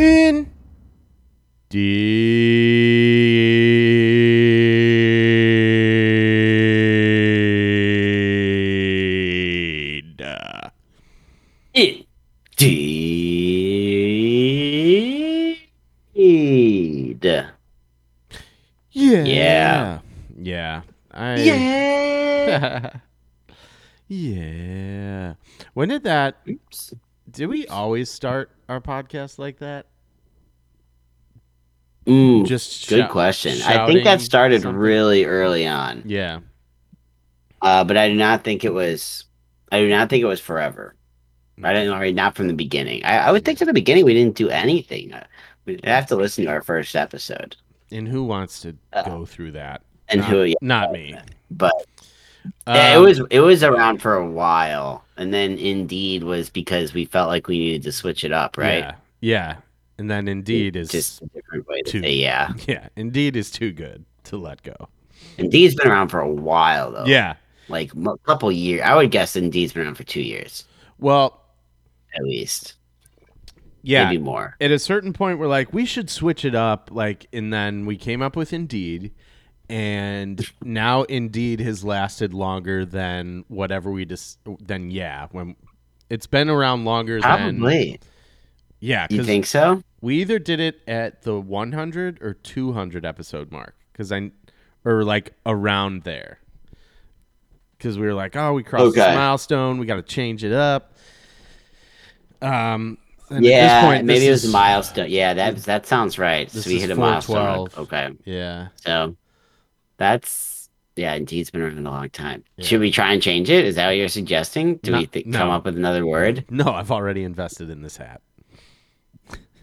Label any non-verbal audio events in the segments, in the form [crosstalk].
in. Did we always start our podcast like that? Ooh, Just good shou- question. I think that started something? really early on, Yeah. uh, but I do not think it was. I do not think it was forever. I don't know, not from the beginning. I, I would think from the beginning we didn't do anything. Uh, We'd have to listen to our first episode, And who wants to Uh, go through that? and not, who? Yeah, Not me. but yeah, it Um, was it was around for a while, and then Indeed was because we felt like we needed to switch it up, right? Yeah. Yeah. And then Indeed is just a different way to too- say yeah. [laughs] yeah. Indeed is too good to let go. Indeed's been around for a while though. Yeah. like a couple years. I would guess Indeed's been around for two years Well, at least, yeah. maybe more. At a certain point, we're like, we should switch it up. Like, and then we came up with Indeed, and now Indeed has lasted longer than whatever we just. Then yeah, when it's been around longer than Probably. yeah. you think so? we either did it at the 100 or 200 episode mark because I or like around there because we were like, oh, we crossed this milestone, we got to change it up. Um, and at this Yeah, point, maybe this it was a milestone. Yeah, that that sounds right. So we hit a milestone. 412. Okay, Yeah, so that's yeah. Indeed, it's been around a long time. Yeah. Should we try and change it? Is that what you're suggesting? Do No- we th- no. come up with another word? [laughs] no, I've already invested in this hat.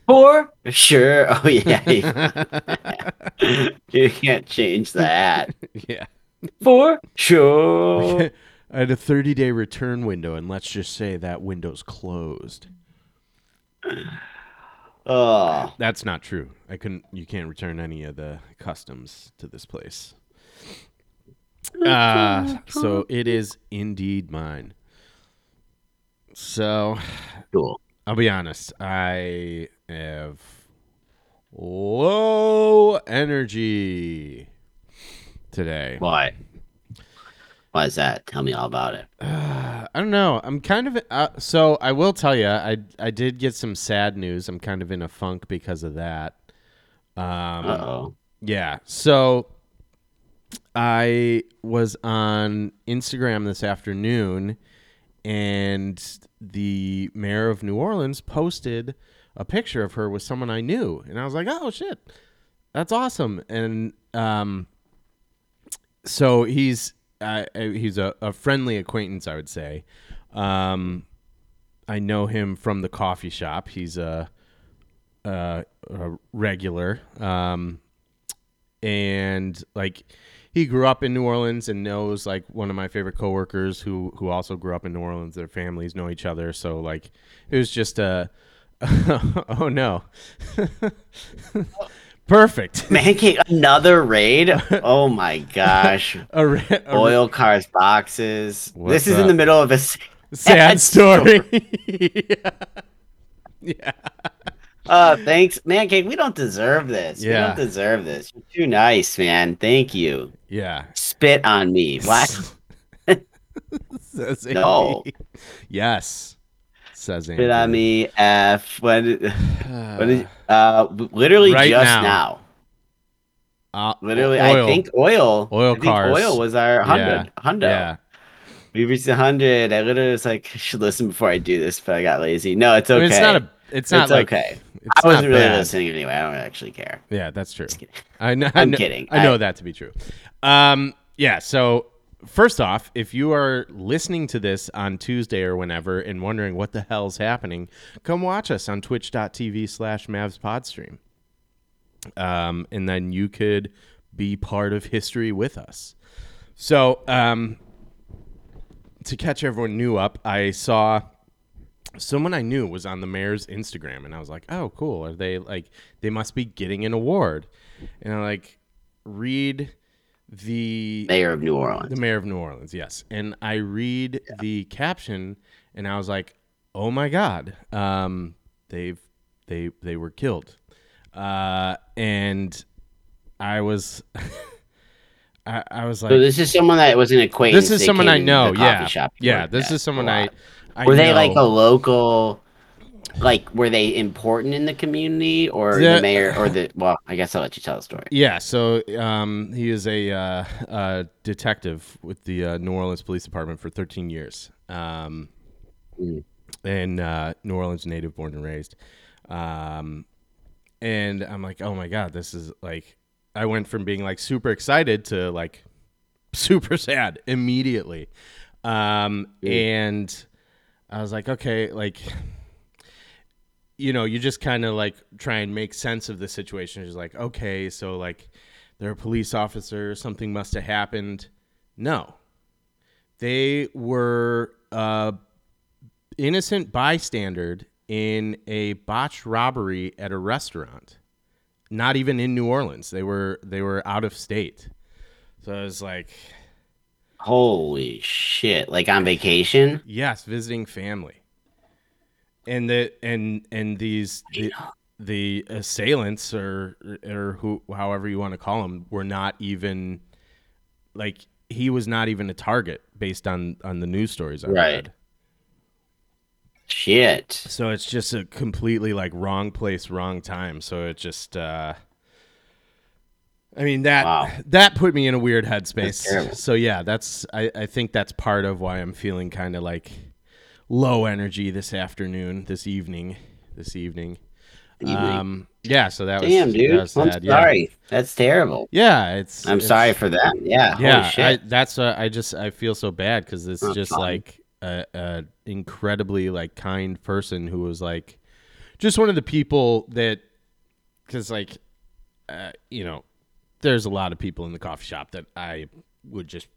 For sure. [laughs] Oh yeah. you [laughs] can't change that. yeah, For sure. I had a 30 day return window, and let's just say that window's closed. [sighs] Oh, That's not true. I couldn't. You can't return any of the customs to this place. Uh, [sighs] so it is indeed mine. So cool. I'll be honest. I have low energy today. Why? Why is that? Tell me all about it. Uh, [sighs] I don't know. I'm kind of uh, so. I will tell you. I I did get some sad news. I'm kind of in a funk because of that. Um, Uh oh. Yeah. So I was on Instagram this afternoon and the mayor of New Orleans posted a picture of her with someone I knew. And I was like, oh, shit. That's awesome. And um, so he's uh, he's a, a friendly acquaintance, I would say. Um, I know him from the coffee shop. He's a, a, a regular. Um, and like he grew up in New Orleans and knows like one of my favorite coworkers who who also grew up in New Orleans. Their families know each other, so like it was just uh, a [laughs] oh no, [laughs] perfect. Making another raid? [laughs] Oh my gosh. a, re- a Oil cars boxes. What's this is in the middle of a sad story. yeah. yeah. Uh thanks. Mancake, we don't deserve this. We don't deserve this. You're too nice, man. Thank you. Yeah. Spit on me. What? [laughs] [laughs] Says No. Andy. Yes. Says Spit on me. F. When Uh, when uh literally Right just now. now. uh, Literally, oil. I think oil. Oil I cars. Oil was our hundred. Hundo. Yeah. We reached a hundred. I literally was like, I should listen before I do this, but I got lazy. No, it's okay. I mean, it's not a. It's not It's like. okay. It's I wasn't really bad. listening anyway. I don't actually care. Yeah, that's true. I know. I I'm know, kidding. I know I- that to be true. Um. Yeah. So first off, if you are listening to this on Tuesday or whenever and wondering what the hell's happening, come watch us on twitch.tv slash Mavs Podstream. Um, and then you could be part of history with us. So, um, to catch everyone new up, I saw someone I knew was on the mayor's Instagram, and I was like, "Oh, cool! Are they like they must be getting an award?" And I like read the Mayor of New Orleans. the mayor of New Orleans, yes. And I read the caption, and I was like, "Oh my god, um, they've they they were killed," uh, and I was. [laughs] I, I was like, So this is someone that was an acquaintance. this is someone I know. Yeah, shop yeah. This is someone I. I Were they know. like a local? Like, were they important in the community, or The- the mayor, or the? Well, I guess I'll let you tell the story. Yeah, so um, he is a uh, uh, detective with the uh, New Orleans Police Department for 13 years, um, Mm. and uh, New Orleans native, born and raised. Um, and I'm like, oh my god, this is like, I went from being like super excited to like [laughs] super sad immediately, um, and I was like, okay, like [sighs] you know, you just kind of like try and make sense of the situation. It's like, okay, so like they're a police officer, something must have happened. No, they were uh, innocent bystander in a botched robbery at a restaurant. Not even in New Orleans. They were they were out of state. So I was like, Holy shit! Like on vacation. Yes, visiting family. And the and and these the, the assailants or or who however you want to call them were not even like he was not even a target based on on the news stories I Right. read. Shit. So it's just a completely like wrong place, wrong time. So it just uh I mean that Wow. that put me in a weird headspace. So yeah, that's I, I think that's part of why I'm feeling kind of like low energy this afternoon, this evening, this evening. Evening. Um yeah, so that was Damn, dude. that was I'm sad, yeah. sorry. That's terrible. Yeah, it's I'm it's- sorry for that. Yeah. yeah, Holy shit. I, that's uh, I just I feel so bad because it's Not just fun. like a, a incredibly like kind person who was like just one of the people that because like uh, you know there's a lot of people in the coffee shop that I would just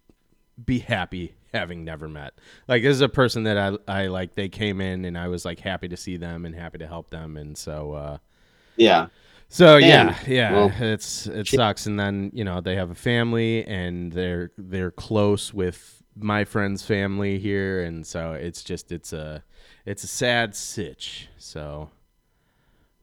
be happy having never met. Like this is a person that I I like they came in and I was like happy to see them and happy to help them and so uh yeah. so Man, yeah, yeah, well, it's it shit. sucks, and then you know they have a family, and they're they're close with my friend's family here, and so it's just it's a it's a sad sitch. So,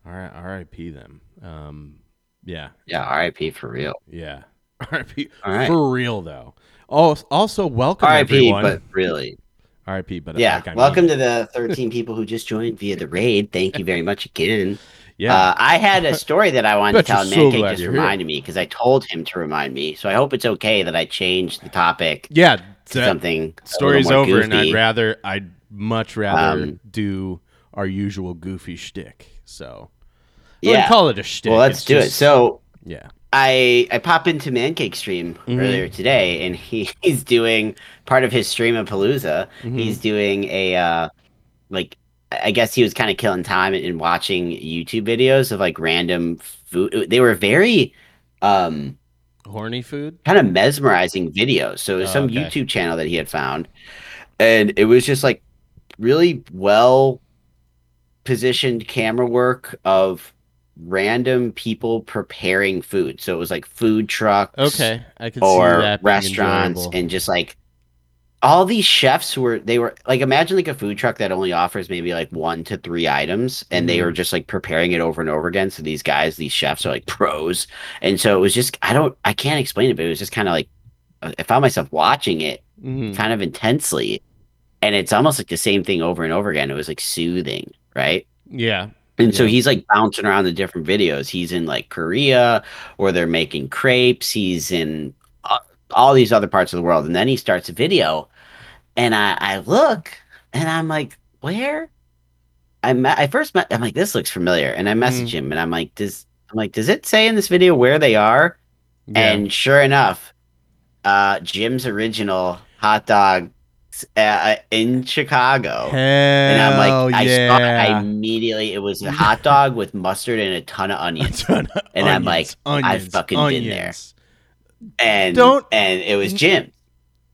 all right, R.I.P. them. Um, yeah, Yeah. R.I.P. for real. yeah, [laughs] R.I.P. Right. For real though. Oh, also welcome R.I.P. everyone. But really. R.I.P. But Yeah. like, Welcome mean, to the 13 people who just joined via the raid. Thank you very much again. [laughs] yeah, Uh, I had a story that I wanted to tell. and so Mancake just you're here. reminded me because I told him to remind me. So I hope it's okay that I changed the topic yeah. to that- something. story's over, and I'd rather I'd much rather Um, do our usual goofy shtick. So Yeah. call it a shtick. Well, let's it's do it. So yeah, I I pop into Mancake stream Mhm. earlier today, and he, [laughs] he's doing part of his stream of Palooza. Mhm. He's doing a uh, like I guess he was kind of killing time and watching YouTube videos of like random food. They were very um horny food. kind of mesmerizing videos. So it was Oh, some okay. YouTube channel that he had found, and it was just like really well positioned camera work of random people preparing food. So it was like food trucks, Okay, I can see or that restaurants, enjoyable. and just like all these chefs were they were like imagine like a food truck that only offers maybe like one to three items and they were just like preparing it over and over again. So these guys these chefs are like pros. And so it was just i don't i can't explain it but it was just kind of like i found myself watching it Mhm. kind of intensely. And it's almost like the same thing over and over again. It was like soothing right? Yeah, and so he's like bouncing around the different videos. He's in like Korea where they're making crepes. He's in uh, all these other parts of the world. And then he starts a video and I, I look and I'm like, where? I met, I first met, I'm like, this looks familiar. And I message him and I'm like, does, I'm like, does it say in this video where they are? yeah. And sure enough, uh, Jim's original hot dog uh, in Chicago. Hell and I'm like, I yeah. saw it. I immediately, it was a [laughs] hot dog with mustard and a ton of onions. Ton of And I'm like, onions, I've onions, fucking been there. And Don't- and it was Jim.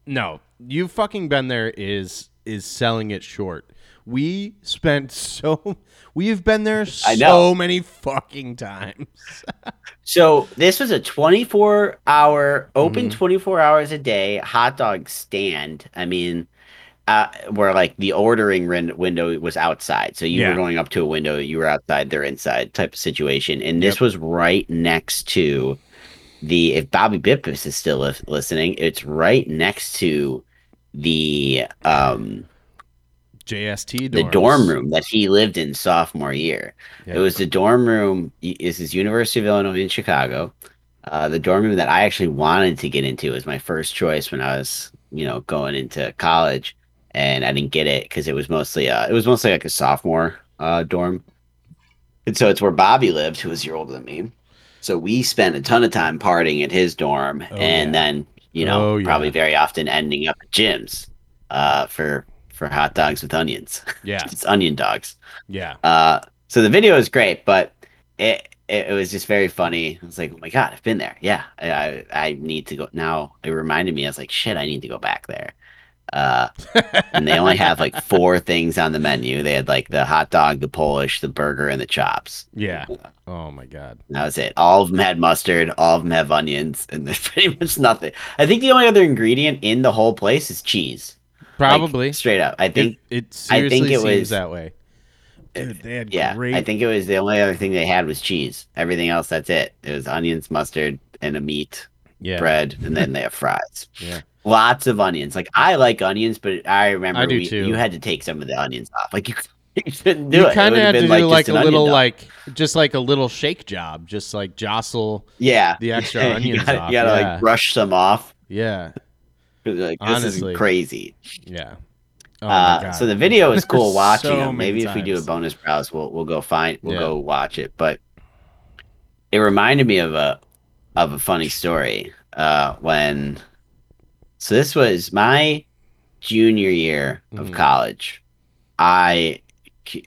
No, you fucking been there is is selling it short. We spent so [laughs] we've been there so many fucking times. [laughs] So this was a 24 hour open Mhm. 24 hours a day hot dog stand. I mean, uh, where like the ordering rin- window was outside, so you Yeah. were going up to a window, you were outside, they're inside type of situation, and this was right next to the. If Bobby Bippus is still lis- listening, it's right next to the um JST the dorm room that he lived in sophomore year. Yeah. It was the dorm room. This is University of Illinois in Chicago. Uh, the dorm room that I actually wanted to get into was my first choice when I was, you know, going into college, and I didn't get it because it was mostly, uh, it was mostly like a sophomore uh, dorm, and so it's where Bobby lived, who was a year older than me. So we spent a ton of time partying at his dorm, Oh, and yeah. then you know, Oh, yeah. probably very often ending up at Jim's uh, for for hot dogs with onions. Yeah, [laughs] it's onion dogs. yeah. Uh, so the video is great, but it, it was just very funny. I was like, oh my god, I've been there. Yeah, I, I need to go now. It reminded me. I was like, shit, I need to go back there. Uh, and they only have like four things on the menu. They had like the hot dog, the Polish, the burger, and the chops. Yeah. Oh my god. And that was it. All of them had mustard. All of them have onions, [laughs] and there's pretty much nothing. I think the only other ingredient in the whole place is cheese. Like, Probably. straight up. I think it, it I think it seems was- that way. Dude, they had Yeah, great. I think it was the only other thing they had was cheese. Everything else, that's it. It was onions, mustard, and a meat, yeah. bread, and then [laughs] they have fries. Yeah. Lots of onions. Like I like onions, but I remember I we- you had to take some of the onions off. Like you, [laughs] you couldn't do You it. Kind of had to been do like a little like just like a little shake job, just like jostle. yeah, the [laughs] extra you onions gotta, off, You gotta yeah. like brush some off. Yeah. [laughs] Like this Honestly. is crazy. Yeah. Oh uh, so the video is cool watching So them. Maybe if we do a bonus browse, we'll we'll go find we'll Yeah. go watch it. But it reminded me of a of a funny story uh, when. So this was my junior year of Mhm. college. I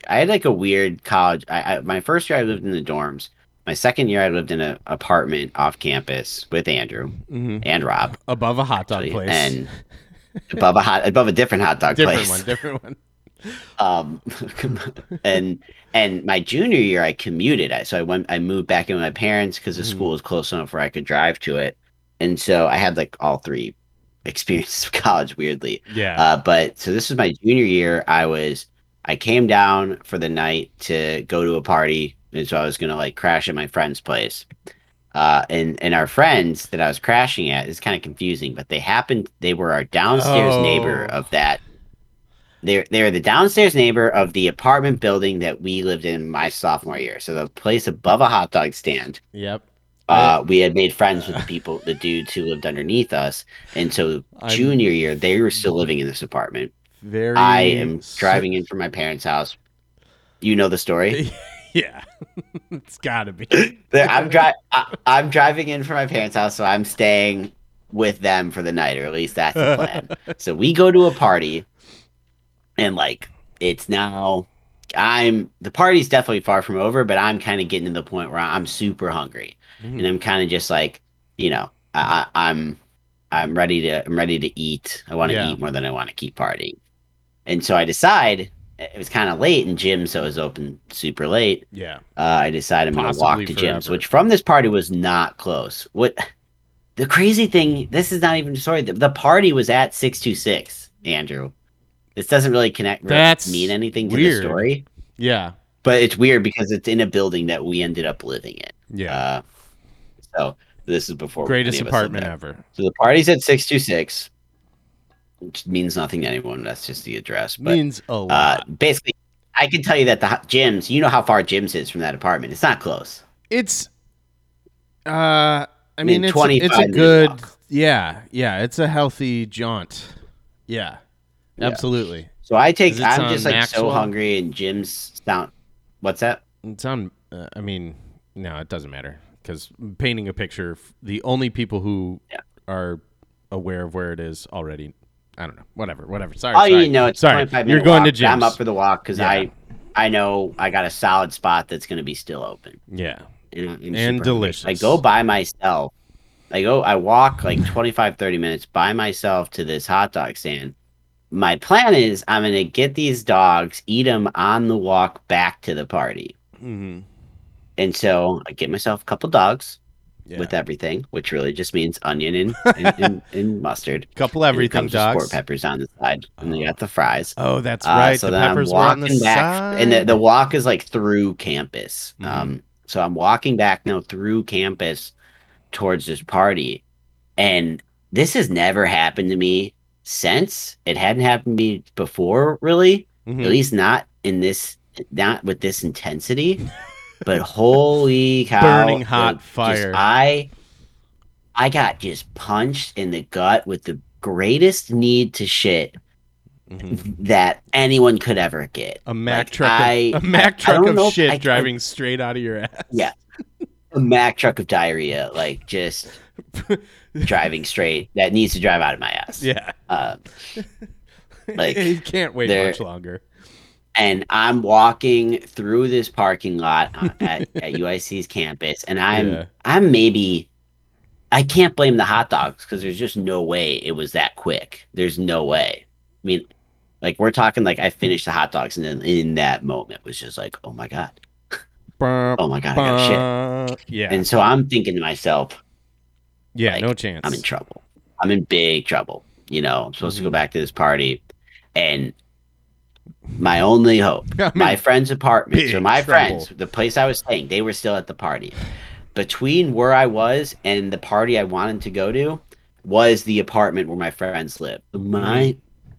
I had like a weird college. I, I my first year I lived in the dorms. My second year I lived in an apartment off campus with Andrew Mhm. and Rob. above a hot dog actually, place. and [laughs] above a hot above a different hot dog different place one, different one. [laughs] um [laughs] and and my junior year i commuted I, so i went i moved back in with my parents because the Mhm. school was close enough where i could drive to it and so i had like all three experiences of [laughs] college weirdly Yeah. uh but so this was my junior year i was i came down for the night to go to a party and so i was gonna like crash at my friend's place uh and and our friends that i was crashing at is kind of confusing but they happened they were our downstairs neighbor Oh. of that they're they're the downstairs neighbor of the apartment building that we lived in my sophomore year. So the place above a hot dog stand. yep. Uh, we had made friends with the people, the dudes who lived underneath us, and so I'm- junior year they were still living in this apartment. Very. I am driving in from my parents' house. You know the story. [laughs] Yeah. [laughs] it's gotta be. I'm [laughs] dri- I, I'm driving in from my parents' house, so I'm staying with them for the night, or at least that's the plan. so we go to a party, and like it's now, I'm the party's definitely far from over, but I'm kind of getting to the point where I'm super hungry, Mhm. and I'm kind of just like, you know, I, I'm I'm ready to I'm ready to eat. I want to Yeah. eat more than I want to keep partying, and so I decide. It was kind of late in gym, so it was open super late Yeah. uh, I decided I'm going to walk to Jim's, forever. which from this party was not close. What the crazy thing? This is not even a story. The, the party was at six two six. Andrew, this doesn't really connect. really That's mean anything to weird. the story, Yeah. but it's weird because it's in a building that we ended up living in. Yeah. Uh, so this is before Greatest any of us lived apartment ever. So the party's at six two six, which means nothing to anyone. That's just the address. But Means a uh, lot. basically, I can tell you that the Jim's. You know how far Jim's is from that apartment. It's not close. it's. Uh, I mean, it's, 25 it's a good. walk. Yeah. Yeah. It's a healthy jaunt. Yeah. Yeah. Absolutely. So I take. I'm just like Maxwell? so hungry, and Jim's sound. What's that? It's on. Uh, I mean, no, it doesn't matter because painting a picture. The only people who Yeah. are aware of where it is already. I don't know. Whatever. Whatever. Sorry. Oh, sorry. you know, it's sorry. You're going walk, to but I'm up for the walk because Yeah. I, I know I got a solid spot that's going to be still open. Yeah. I'm And hungry. delicious. I go by myself. I go. I walk like [laughs] 25, 30 minutes by myself to this hot dog stand. My plan is I'm going to get these dogs, eat them on the walk back to the party. hmm And so I get myself a couple dogs Yeah. with everything, which really just means onion and, [laughs] and, and, and mustard. couple And everything with dogs. sport peppers on the side, and then you got the fries. Oh, that's Uh, right. so the peppers I'm were on walking the back, side. and the, the walk is like through campus. Mhm. Um, so I'm walking back now through campus towards this party, and this has never happened to me since. It hadn't happened to me before, really. Mhm. At least not in this, not with this intensity. [laughs] but holy cow! Burning hot like, just- fire. I, I got just punched in the gut with the greatest need to shit Mhm. that anyone could ever get. A Mack Like, truck. I- of, a Mack I truck of shit I- driving straight out of your ass. Yeah. A Mack truck of diarrhea, like just [laughs] driving straight that needs to drive out of my ass. Yeah. Uh, [laughs] Like, he can't wait much longer. And I'm walking through this parking lot at, [laughs] at UIC's campus, and I'm Yeah. I'm maybe I can't blame the hot dogs because there's just no way it was that quick. There's no way. I mean, like we're talking like I finished the hot dogs, and then in that moment was just like, oh my god, [laughs] oh my god, I got shit. Yeah. And so I'm thinking to myself, yeah. like, no chance. I'm in trouble. I'm in big trouble. You know, I'm supposed to go Mhm. back to this party, and my only hope, [laughs] I'm my friend's apartment, so my trouble. friends, the place I was staying, they were still at the party. Between where I was and the party I wanted to go to was the apartment where my friends live. My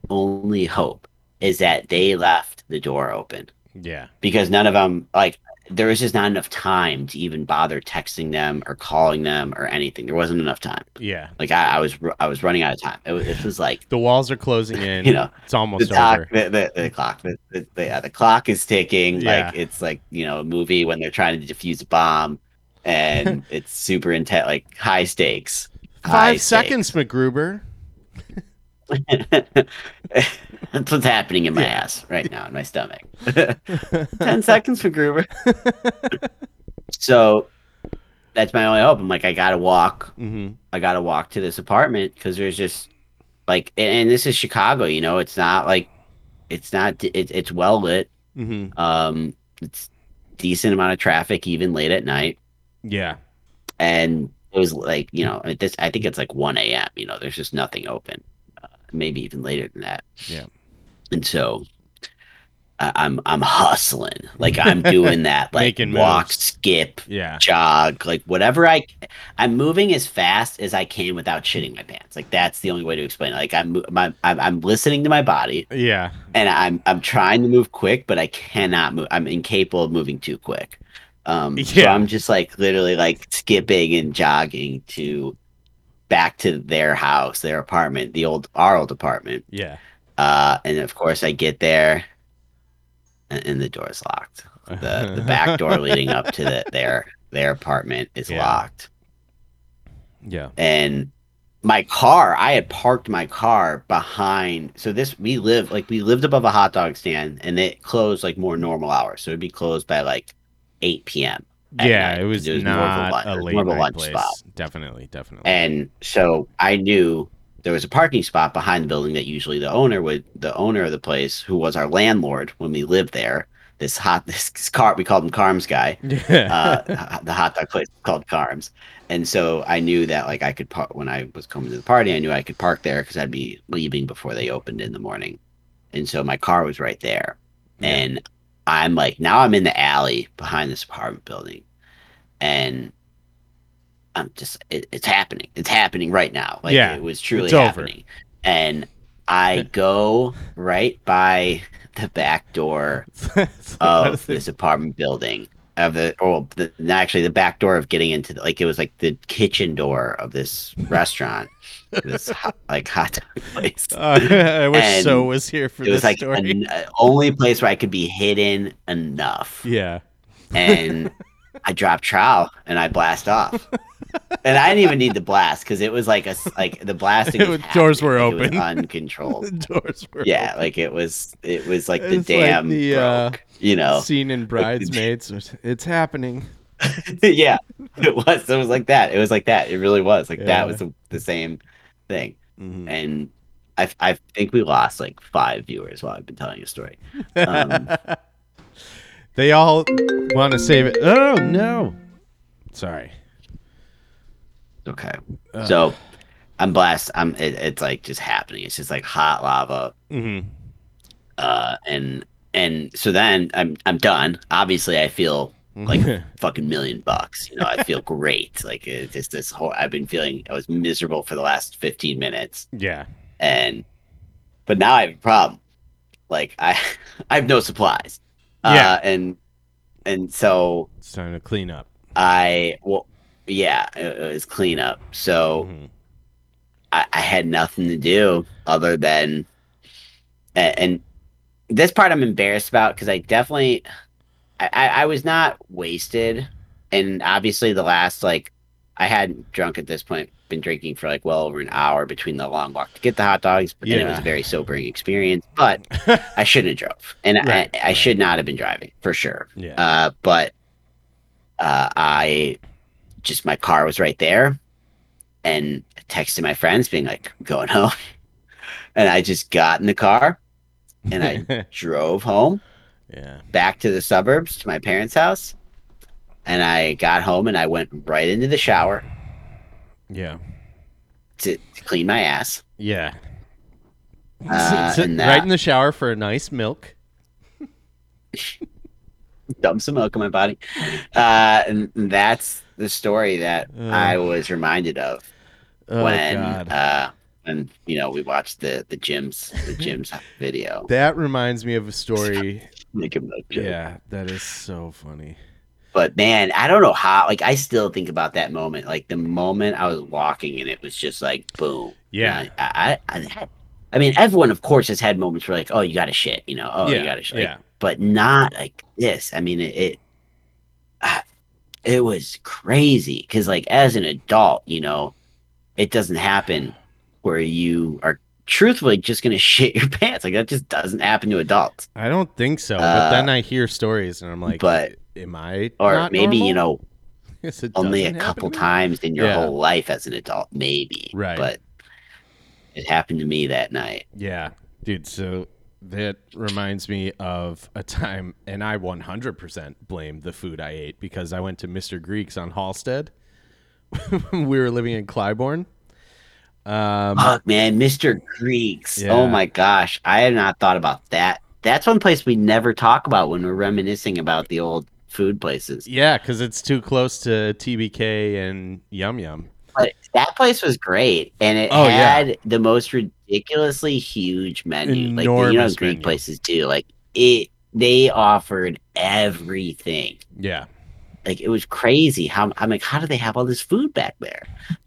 only hope is that they left the door open Yeah. because none of them like there was just not enough time to even bother texting them or calling them or anything. There wasn't enough time. Yeah. Like I, I was, I was running out of time. It was, it was like The walls are closing [laughs] in. You know, it's the almost clock, over. the, the, the clock, the, the, the, yeah, the clock is ticking. Yeah. Like it's like you know a movie when they're trying to defuse a bomb, and [laughs] it's super intense, like high stakes. High Five stakes. seconds, MacGruber. [laughs] [laughs] That's what's happening in my Yeah. ass right now in my stomach. [laughs] Ten seconds for Gruber. [laughs] so that's my only hope. I'm like, I gotta walk. hmm I gotta walk to this apartment because there's just like, and, this is Chicago. You know, it's not like it's not. It, it's well lit. hmm Um, it's decent amount of traffic even late at night, Yeah. and it was like you know this. I think it's like one a.m. You know, there's just nothing open. Maybe even later than that. Yeah. and so I, I'm I'm hustling, like I'm doing that, [laughs] like walk, moves. skip, Yeah. jog, like whatever I. I'm moving as fast as I can without shitting my pants. Like that's the only way to explain it. Like I'm my I'm, I'm listening to my body, Yeah. and I'm I'm trying to move quick, but I cannot move. I'm incapable of moving too quick. Um, so Yeah. I'm just like literally like skipping and jogging to back to their house, their apartment, the old our old apartment. Yeah. Uh, and of course, I get there, and, and the door is locked. the The back door [laughs] leading up to the, their their apartment is Yeah. locked, Yeah. and my car. I had parked my car behind. So this we live like we lived above a hot dog stand, and it closed like more normal hours. So it'd be closed by like eight p.m. Yeah. night, It was, it was more of a not lunch- a it late more of a night lunch place. spot. Definitely. Definitely. And so I knew there was a parking spot behind the building that usually the owner would the owner of the place, who was our landlord when we lived there, this hot [laughs] this car we called him Carms guy. yeah. [laughs] Uh, the hot dog place called Carms. And so I knew that like I could park when I was coming to the party, I knew I could park there because I'd be leaving before they opened in the morning. And so my car was right there. Yeah. And I'm like, now I'm in the alley behind this apartment building. And I'm just, it, it's happening. It's happening right now. Like Yeah, it was truly happening. And I [laughs] go right by the back door of this apartment building of the or the actually the back door of getting into the, like it was like the kitchen door of this [laughs] restaurant this hot, like hot dog [laughs] place Uh, I wish And so was here for it was like story. the uh, only place where i could be hidden enough yeah. and i drop trowel and i blast off and I didn't even need the blast because it was like a like the blasting. [laughs] Was was- doors were open. [laughs] uncontrolled. Doors were yeah, like it was. It was like the It's like dam the, uh, you know. scene in [laughs] Bridesmaids. It's happening. yeah, it was. It was like that. It was like that. It really was like Yeah. that. Was the, the same thing. Mhm. And I I think we lost like five viewers while I've been telling a story. Um, They all want to save it. Oh no! Sorry. okay, so I'm blessed. I'm. It, it's like just happening. It's just like hot lava. Mm-hmm. uh and and so then i'm i'm done obviously i feel like a [laughs] fucking million bucks you know i feel [laughs] great like it's just this whole i've been feeling i was miserable for the last 15 minutes Yeah. and but now i have a problem like i [laughs] i have no supplies Yeah. uh and and so It's time to clean up. i well yeah it, it was cleanup so Mhm. I, I had nothing to do other than and, and this part I'm embarrassed about because I definitely I, I, I was not wasted and obviously the last like I hadn't drunk at this point been drinking for like well over an hour between the long walk to get the hot dogs and it was a very sobering experience but [laughs] I shouldn't have drove and Right, I, I should not have been driving for sure Yeah. uh, but uh, I just my car was right there, and I texted my friends being like, "I'm "Going home," [laughs] and I just got in the car and I [laughs] drove home yeah. back to the suburbs to my parents' house, and I got home and I went right into the shower Yeah. to, to clean my ass. Yeah. Uh, [laughs] Sit and right in the shower for a nice milk. [laughs] dump some milk in my body. Uh, and that's the story that Ugh. I was reminded of Oh when uh when you know we watched the the Jim's the [laughs] Jim's video. that reminds me of a story. Make joke. yeah, that is so funny. But man, I don't know how. Like I still think about that moment. Like the moment I was walking and it was just like boom. Yeah. I I, I, had- I mean, everyone of course has had moments where like, oh, you got to shit. You know, oh, yeah. you got to shit. Like, yeah. but not like this. I mean, it it, ah, it was crazy because like as an adult, you know, it doesn't happen where you are truthfully just gonna [laughs] shit your pants. Like that just doesn't happen to adults. I don't think so. but Uh, then I hear stories and I'm like, but- am I? Or not maybe you know [laughs] Yes, only a couple times in your Yeah. whole life as an adult, maybe. Right. But it happened to me that night. Yeah, dude. So that reminds me of a time, and I 100% blame the food I ate because I went to Mr. Greek's on Halsted. [laughs] we were living in Clybourn. Um, Fuck, man, Mr. Greeks. Yeah. Oh my gosh, I had not thought about that. That's one place we never talk about when we're reminiscing about the old food places. yeah, because it's too close to TBK and Yum Yum. But that place was great, and it Oh, yeah. had the most ridiculously huge menu, like the, you know Enormous Greek menu. places do. Like it, they offered everything. Yeah, Like it was crazy. How I'm like, how do they have all this food back there?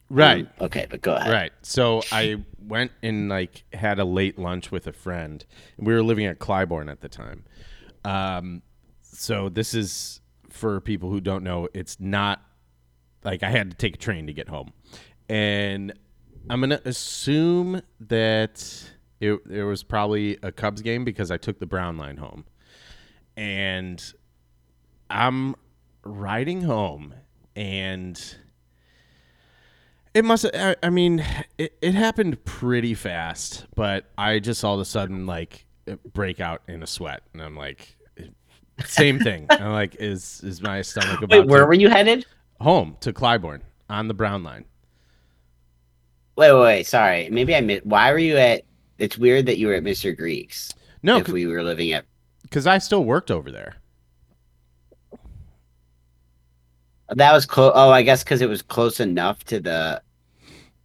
right. Um, okay, but go ahead. Right. So I went and like had a late lunch with a friend. We were living at Clybourn at the time. Um, so this is for people who don't know. It's not like I had to take a train to get home, and I'm gonna assume that it there was probably a Cubs game because I took the Brown line home, and I'm riding home and it must I, I mean it, it happened pretty fast but i just all of a sudden like break out in a sweat and i'm like same thing i'm like is is my stomach about Wait, where to were you headed? home to clybourn on the brown line Wait, wait, wait. Sorry, maybe I missed. Why were you at? It's weird that you were at Mr. Greeks. no if we were living at. because i still worked over there That was close. Oh, I guess because it was close enough to the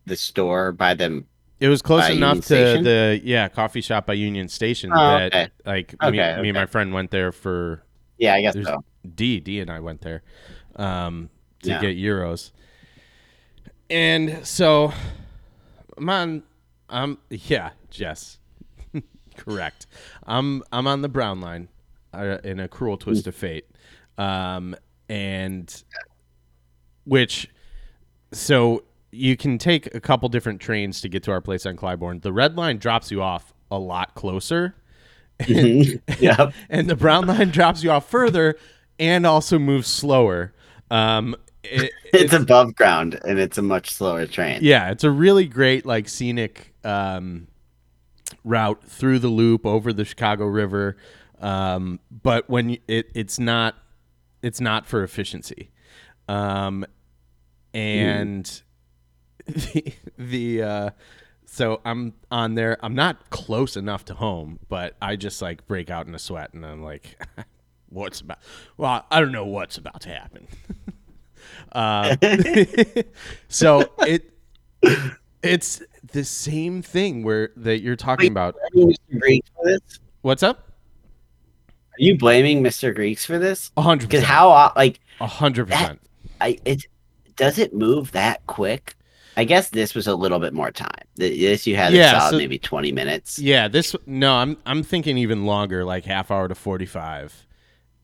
the store by them. it was close enough Union to Station? the yeah coffee shop by union station Oh, that okay. like me, Okay, me and my friend went there for Yeah, I guess There's- so. D D and I went there um, to Yeah. get euros, and so I'm on. I'm yeah, Jess, [laughs] correct. I'm I'm on the brown line uh, in a cruel twist of fate, um, and which so you can take a couple different trains to get to our place on Clybourn. The red line drops you off a lot closer, [laughs] yep. and the brown line drops you off further and also moves slower. Um, it- [laughs] It's above ground and it's a much slower train. yeah, it's a really great like scenic um, route through the loop over the Chicago River. Um, but when it it's not it's not for efficiency. Um, and [laughs] the, the uh, so I'm on there. I'm not close enough to home, but I just like break out in a sweat, and I'm like, [laughs] "What's about?" Well, I don't know what's about to happen. uh, [laughs] [laughs] so it it's the same thing where that you're talking about. Mr. Greeks for this? What's up? Are you blaming Mr. Greeks for this? A hundred Because how like A hundred percent. I it does it move that quick? I guess this was a little bit more time. This you had Yeah, so- maybe twenty minutes. Yeah, this no, I'm I'm thinking even longer, like half hour to forty five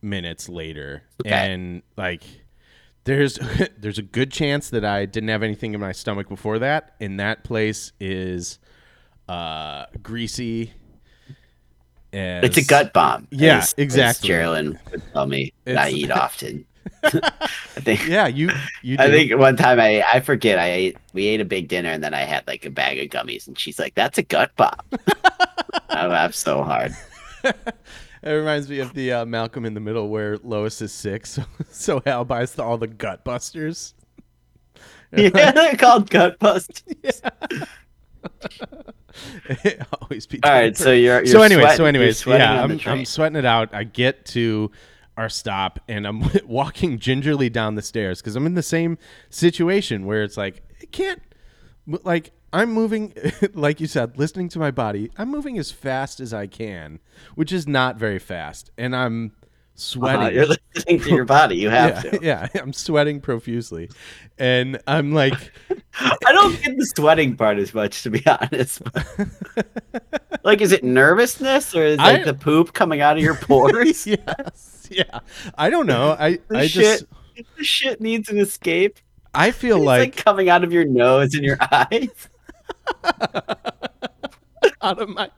minutes later, Okay. and like there's [laughs] there's a good chance that I didn't have anything in my stomach before that, and that place is uh greasy. As, It's a gut bomb. Yeah, as- as exactly. Geraldine would tell me I eat [laughs] often. I think [laughs] Yeah, you you. I think one time I I forget I ate we ate a big dinner and then I had like a bag of gummies and she's like that's a gut bomb. [laughs] I laughed so hard. [laughs] It reminds me of the uh, Malcolm in the Middle where Lois is sick, so so Hal buys the, all the gut busters. Yeah, they're called gut bust. Always be. All right, so you're, you're so anyway. sweating- so anyways, yeah, I'm. I'm sweating it out. I get to our stop and I'm [laughs] walking gingerly down the stairs because I'm in the same situation where it's like I can't, like I'm moving, [laughs] like you said, listening to my body. I'm moving as fast as I can, which is not very fast, and I'm sweating. Uh, you're listening to your body. You have yeah, to. [laughs] yeah, I'm sweating profusely, and I'm like. [laughs] I don't get the sweating part as much, to be [laughs] honest. like, is it nervousness or is I- like the poop coming out of your pores? yes, yeah. I don't know. I The I shit, just the shit needs an escape. I feel like, like, coming out of your nose and your eyes. out of my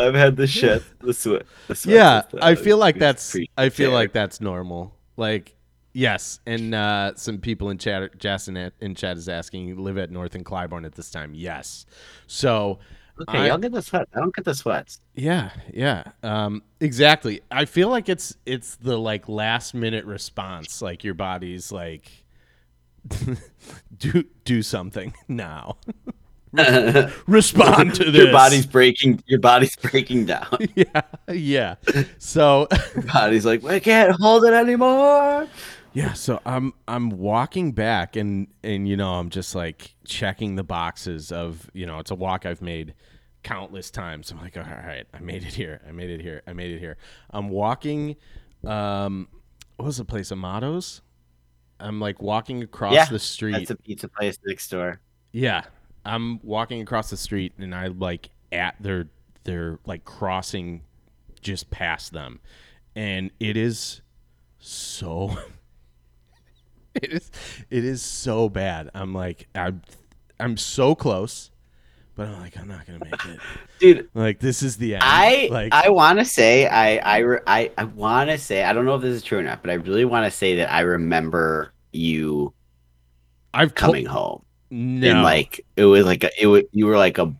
I've had the shit, the sweat. The sweat yeah. I feel like that's I feel like that's normal. Like yes, and uh, some people in chat, Jason in chat is asking, you live at North and Clybourn at this time. Yes, so. Okay, I- y'all get the sweat. I don't get the sweats. Yeah, yeah. Um, exactly. I feel like it's it's the like last minute response. Like your body's like [laughs] do do something [laughs] now. [laughs] [laughs] Respond to [laughs] this. Your body's breaking. Your body's breaking down. [laughs] yeah, yeah. So Your body's like, I can't hold it anymore. yeah, so I'm I'm walking back and and you know, I'm just like checking the boxes of, you know, it's a walk I've made countless times. I'm like, all right, I made it here. I made it here. I made it here. I'm walking um what was the place? Amados? I'm like walking across yeah, the street. That's a pizza place next door. Yeah, I'm walking across the street and I like at their they're like crossing just past them, and it is so. [laughs] it is it is so bad. I'm like I'm I'm so close, but I'm like I'm not gonna make it. [laughs] Dude, Like this is the end. I like I want to say I I I, I want to say I don't know if this is true or not, but I really want to say that I remember you I've coming home no and like it was like a it was you were like a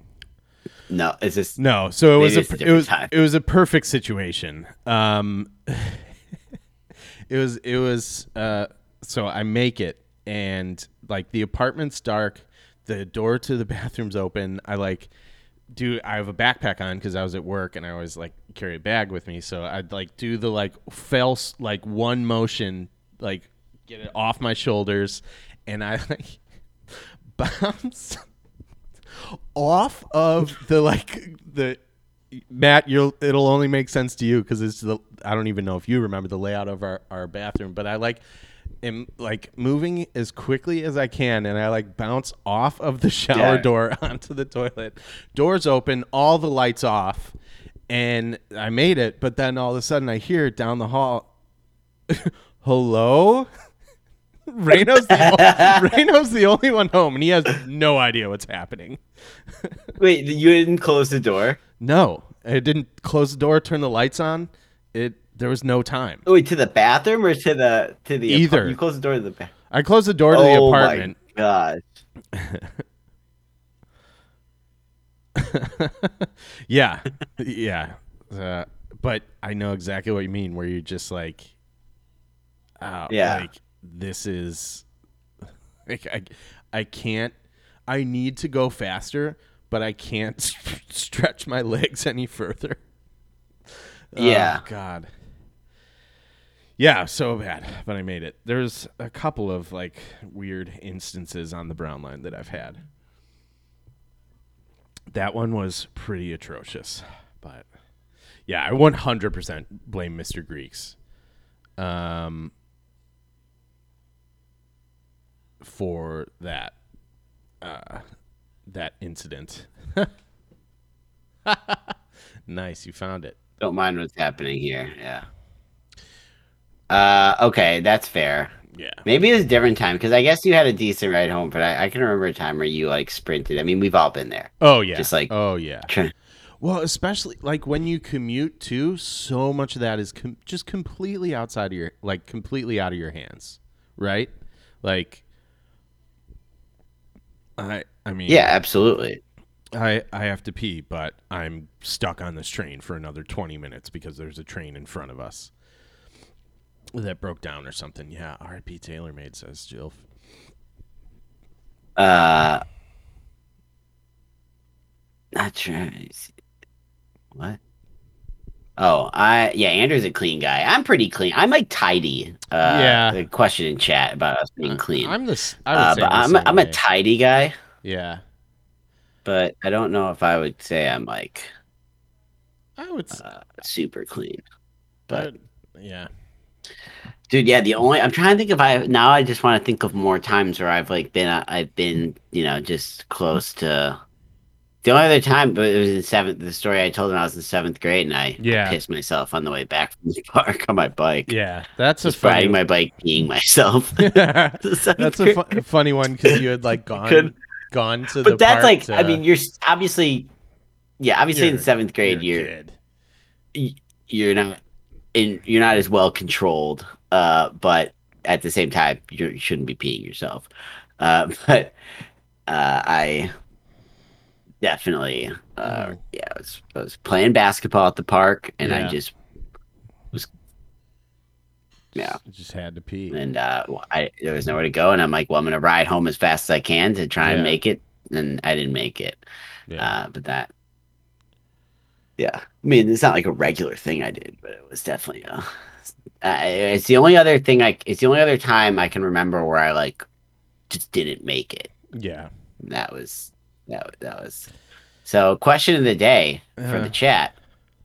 no is this No, so it was a, a it was time. it was a perfect situation. Um, [laughs] it was it was uh, so I make it and like the apartment's dark, the door to the [laughs] bathroom's open. I like do I have a backpack on because I was at work and I always like carry a bag with me, so I'd like do the like fell like one motion like get it off my shoulders, and I [laughs] like bounce [laughs] off of the like the Matt, you'll it'll only make sense to you because it's the I don't even know if you remember the layout of our, our bathroom, but I like am like moving as quickly as I can and I like bounce off of the shower Yeah. door [laughs] onto the toilet. Doors open, all the lights off, and I made it, but then all of a sudden I hear it down the hall [laughs] Hello? [laughs] Reno's the, [laughs] Reno's the only one home, and he has no idea what's happening. [laughs] Wait, you didn't close the door? No, I didn't close the door, turn the lights on. It there was no time. Wait, to the bathroom or to the to the apart- Either. You closed the door to the bathroom. I closed the door to the oh apartment. my gosh. Yeah, yeah. Uh, but I know exactly what you mean. Where you're just like, uh, Yeah. like this is, [laughs] like I, I can't. I need to go faster, but I can't [laughs] stretch my legs any further. Yeah. Oh, God. Yeah, so bad, but I made it. There's a couple of like weird instances on the brown line that I've had. That one was pretty atrocious, but yeah, I 100% blame Mr. Greeks. Um for that uh that incident. [laughs] nice, you found it. Don't mind what's happening here. Yeah. Uh, okay, that's fair. Yeah. Maybe it was a different time because I guess you had a decent ride home, but I, I can remember a time where you like sprinted. I mean, we've all been there. Oh yeah. Just like- oh yeah. [laughs] Well, especially like when you commute too, so much of that is com- just completely outside of your like completely out of your hands, right? Like I I mean Yeah, absolutely. I I have to pee, but I'm stuck on this train for another 20 minutes because there's a train in front of us that broke down or something. Yeah, R.I.P. TaylorMade says Jill. Uh, not sure. What? Oh, I yeah. Andrew's a clean guy. I'm pretty clean. I'm like tidy. Uh, Yeah. The question in chat about us being clean. I'm the s- I would uh, say I'm I'm a tidy guy, Yeah. but I don't know if I would say I'm like I would uh, super clean. But yeah. Dude, yeah, the only I'm trying to think if I now I just want to think of more times where I've like been uh, I've been you know just close to the only other time, but it was in seventh. The story I told when I was in seventh grade, and I Yeah. pissed myself on the way back from the [laughs] park on my bike. Yeah, that's a just funny riding my bike, peeing myself. [laughs] [laughs] yeah. That's a fu- funny one because you had like gone Could- gone to the but that's like to- I mean you're obviously yeah obviously in You're- seventh grade you're you're you're not in you're not as well controlled uh but at the same time you shouldn't be peeing yourself uh but uh i definitely uh Mhm. yeah I was, I was playing basketball at the park and i just was yeah just had to pee. and uh i there was nowhere to go and i'm like well i'm gonna ride home as fast as i can to try Yeah. and make it and i didn't make it Yeah. uh, but that, yeah, I mean, it's not like a regular thing I did, but it was definitely uh, [laughs] uh it's the only other thing I, it's the only other time I can remember where I like just didn't make it. yeah. That was that was- that was. So, question of the day for Uh-huh. the chat: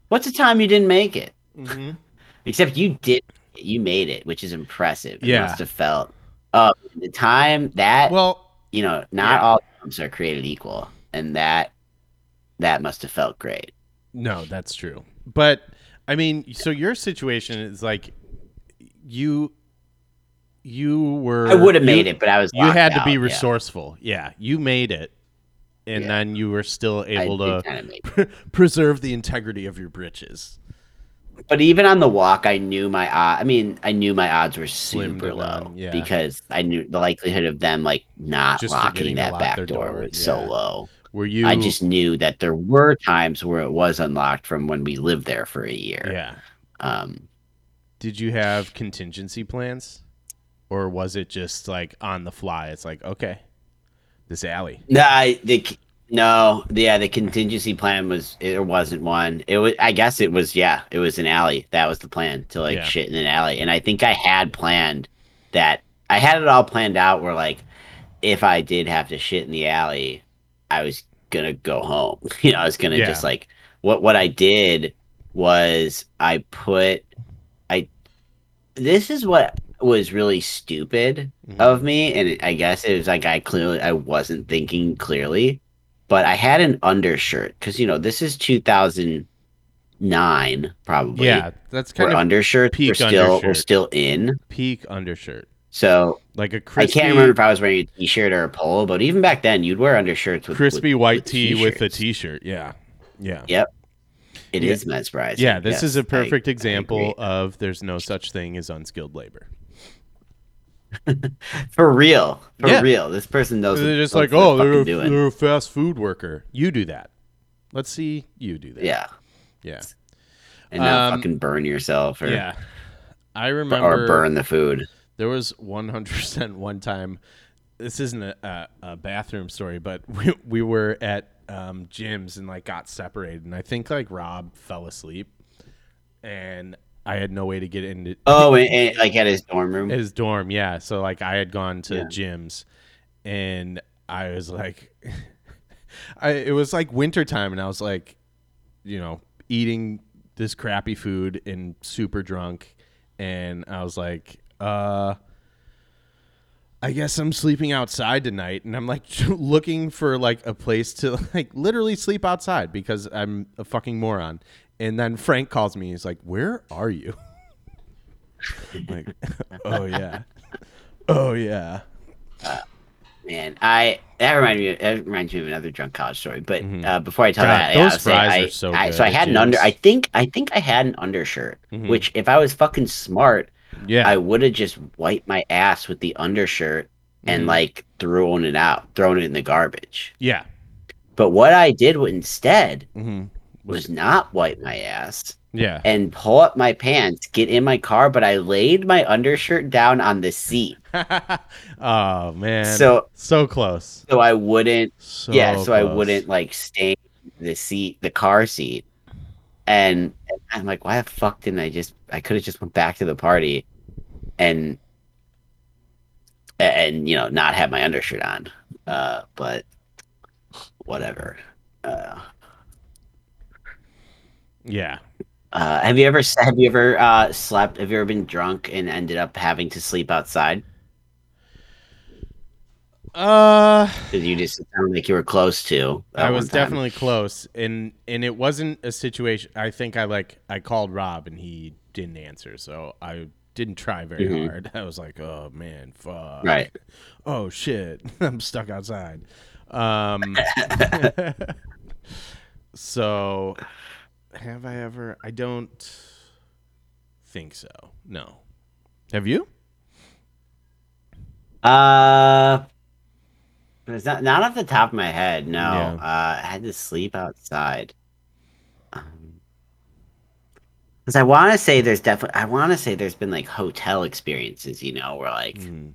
What's the time you didn't make it? hmm [laughs] Except you did, you made it, which is impressive. It Yeah. must have felt. Oh, the time that Well, you know, not Yeah. all times are created equal, and that that must have felt great. no, that's true. But I mean, so your situation is like you you were I would have you- made it, but I was. You had to be out, yeah. resourceful. Yeah, you made it. And Yeah. then you were still able did to kinda make [laughs] it. preserve the integrity of your britches. But even on the walk, I knew my. Uh, I mean, I knew my odds were super low yeah. because I knew the likelihood of them like not Just locking that back door, door, was so low. Were you I just knew that there were times where it was unlocked from when we lived there for a year. Yeah. Um, Did you have contingency plans? Or was it just like on the fly? It's like, okay, this alley. No, I, the no, yeah, the contingency plan was it wasn't one. It was, I guess, it was yeah, it was an alley. That was the plan to like Yeah. shit in an alley, and I think I had planned that. I had it all planned out where like, if I did have to shit in the alley, I was gonna go home. [laughs] You know, I was gonna Yeah. just like what what I did was I put I. This is what was really stupid Mhm. of me and it- i guess it was like i clearly i wasn't thinking clearly but i had an undershirt because you know this is 2009 probably Yeah, that's where kind of undershirts peak were still were undershirt. still in peak undershirt. So Like a crispy, I can't remember if I was wearing a t-shirt or a polo, but even back then, you'd wear undershirts with crispy with- white with tee with a t-shirt. Yeah, yeah, Yep, it Yeah. is mesmerizing. yeah. This Yes, is a perfect I example agree. of there's no such thing as unskilled labor. [laughs] for real, for Yeah. real. This person knows. They're just like, oh, they're they're a, they're a fast food worker. You do that. Let's see you do that. Yeah, yeah, and not Um, fucking burn yourself or yeah. I remember or burn the food. There was 100% [laughs] one time. This isn't a, a, a bathroom story, but [laughs] we, we were at um, Jim's and like got separated, and I think like Rob fell asleep, and I had no way to get into Oh, and, and, like at his dorm room. his dorm. Yeah, so like I had gone to Yeah. Jim's, and I was like, [laughs] I it was like wintertime, and I was like, you know, eating this crappy food and super drunk, and I was like, uh. I guess I'm sleeping outside tonight, and I'm like [laughs] looking for like a place to like literally sleep outside because I'm a fucking moron. And then Frank calls me. He's like, "Where are you?" Like, [laughs] oh yeah, oh yeah. Man, I that reminds me. That reminds me of another drunk college story. But uh, before I tell Mm-hmm. God, that, those I, gotta say, fries I, are so I, good so I had an under. I think I think I had an undershirt. Mhm. Which, if I was fucking smart, Yeah, I would have just wiped my ass with the undershirt and Mhm. like thrown it out, thrown it in the garbage. yeah. But what I did instead hmm was not wipe my ass Yeah. and pull up my pants, get in my car, but I laid my undershirt down on the seat [laughs] oh man. So- so close. so I wouldn't So yeah, so I wouldn't like stain the seat, the car seat. And and I'm like, why the fuck didn't I just? I could have just went back to the party, and and you know not have my undershirt on. Uh, but whatever. Uh, Yeah. uh, have you ever have you ever uh, slept? Have you ever been drunk and ended up having to sleep outside? Uh, you just sounded like you were close to. I was definitely close, and and it wasn't a situation. I think I like I called Rob and he didn't answer, so I didn't try very Mhm. hard. [laughs] I was like, oh man, fuck. right. Oh shit, [laughs] I'm stuck outside. Um. [laughs] so, have I ever? I don't think so. No. Have you? Uh, it's not not off the top of my head. No, Yeah. uh, I had to sleep outside. Because I want to say there's definitely, I want to say there's been like hotel experiences, you know, where like, Mm.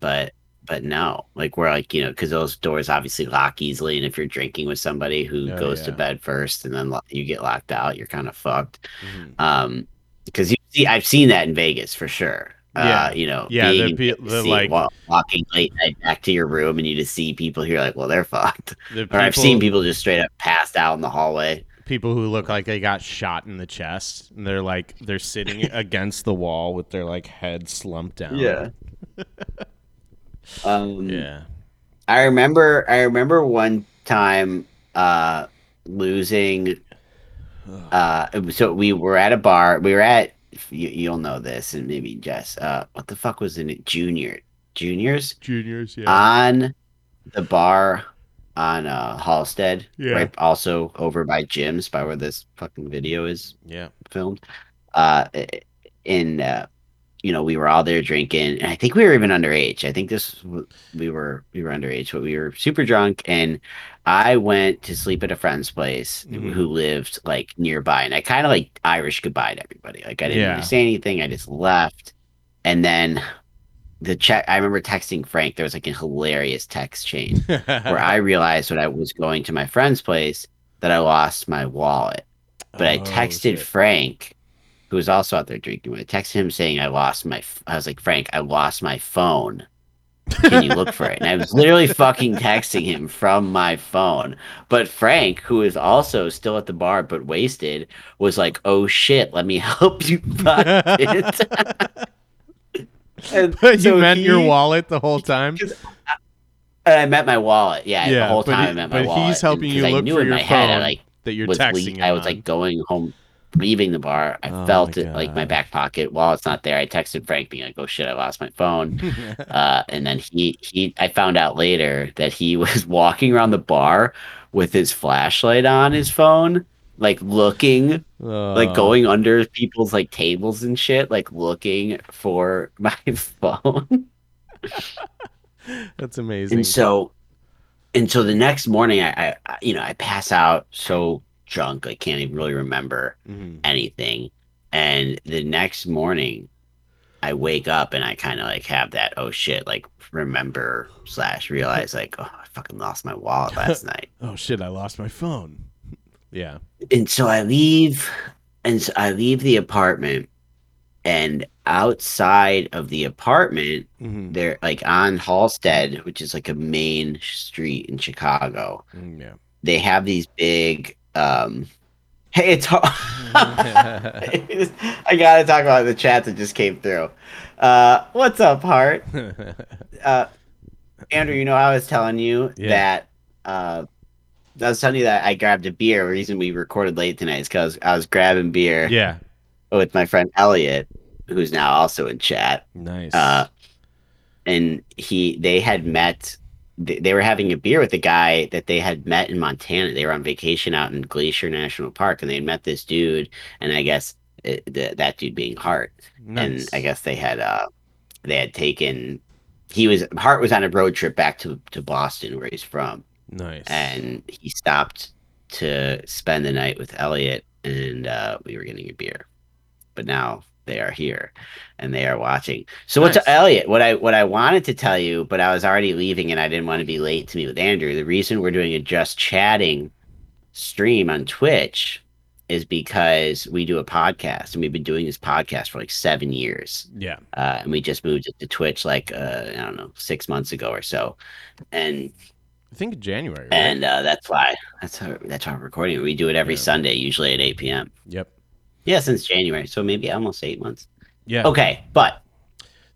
but but no, like we're like you know, because those doors obviously lock easily, and if you're drinking with somebody who Oh, goes to bed first and then lo- you get locked out, you're kind of fucked. Mhm. Um, because you see, I've seen that in Vegas for sure. Yeah. Uh, you know, Yeah, the in pe- Vegas, the, like- wa- walking late night back to your room, and you just see people here like, well, they're fucked. The Or I've seen people just straight up passed out in the hallway. people who look like they got shot in the chest and they're like they're sitting [laughs] against the wall with their like head slumped down [laughs] um, yeah I remember. I remember one time uh, losing. Uh, so we were at a bar. We were at. You, you'll know this, and maybe Jess. Uh, what the fuck was in it? Junior, juniors. juniors yeah on the bar on uh Halsted, Yeah. right? Also over by Jim's, by where this fucking video is yeah filmed. Uh, in uh, you know, we were all there drinking, and I think we were even underage. I think this we were we were underage, but we were super drunk, and I went to sleep at a friend's place Mhm. who lived like nearby, and I kind of like Irish goodbye to everybody. Like I didn't Yeah. say anything. I just left, and then the check. I remember texting Frank. There was like a hilarious text chain where I [laughs] realized when I was going to my friend's place that I lost my wallet. But I Oh, texted shit. Frank, who was also out there drinking. I texted him saying I lost my. f- I was like, Frank, I lost my phone. Can you look for it? And I was literally fucking texting him from my phone. But Frank, who is also still at the bar but wasted, was like, "Oh shit, let me [laughs] help you find it." And you so meant your wallet the whole time and uh, I meant my wallet. Yeah, Yeah, the whole time he- I meant my but wallet. he's helping and- you 'cause I look knew for in your my head, I phone like that you're was texting le- I was like on. going home. Leaving the bar, I Oh felt it like my back pocket. While it's not there, I texted Frank being like, "Oh shit, I lost my phone." [laughs] uh, and then he he I found out later that he [laughs] was walking around the bar with his flashlight on his phone, like looking, like Oh, going under people's like tables and shit, like looking for [laughs] my phone. That's amazing. And so, and so the next morning, I, I you know, I pass out so drunk, I can't even really remember Mhm. anything. And the next morning, I wake up and I kind of like have that oh shit, like remember slash realize like oh I fucking lost my wallet last [laughs] night. Oh shit! I lost my phone. yeah. And so I leave, and so I leave the apartment, and outside of the apartment, Mhm. they're like on Halsted, which is like a main street in Chicago. Mm, Yeah. They have these big um hey it's hard [laughs] [laughs] I gotta talk about the chat that just came through. Uh what's up, Hart? [laughs] Uh Andrew, you know I was telling you Yeah. that uh I was telling you that I grabbed a beer. The reason we recorded late tonight is because I was grabbing beer yeah. with my friend Elliot, who's now also in chat. Nice. uh, and he they had met they they were having a beer with a guy that they had met in Montana. They were on vacation out in Glacier National Park, and they had met this dude, and I guess it, the, that dude being Hart, nice. and I guess they had uh they had taken he was Hart was on a road trip back to to Boston where he's from, nice. and he stopped to spend the night with Elliot, and uh, we were getting a beer. But now they are here, and they are watching. So what's Nice. Elliot? What I what I wanted to tell you, but I was already leaving, and I didn't want to be late to meet with Andrew. The reason we're doing a just chatting stream on Twitch is because we do a podcast, and we've been doing this podcast for like seven years yeah. uh, and we just moved it to Twitch like uh, I don't know six months ago or so, and I think January. Right? and uh, that's why that's how that's we're recording. We do it every Yeah. Sunday, usually at eight p.m. Yep. Yeah, since January, so maybe almost eight months. Yeah. Okay, but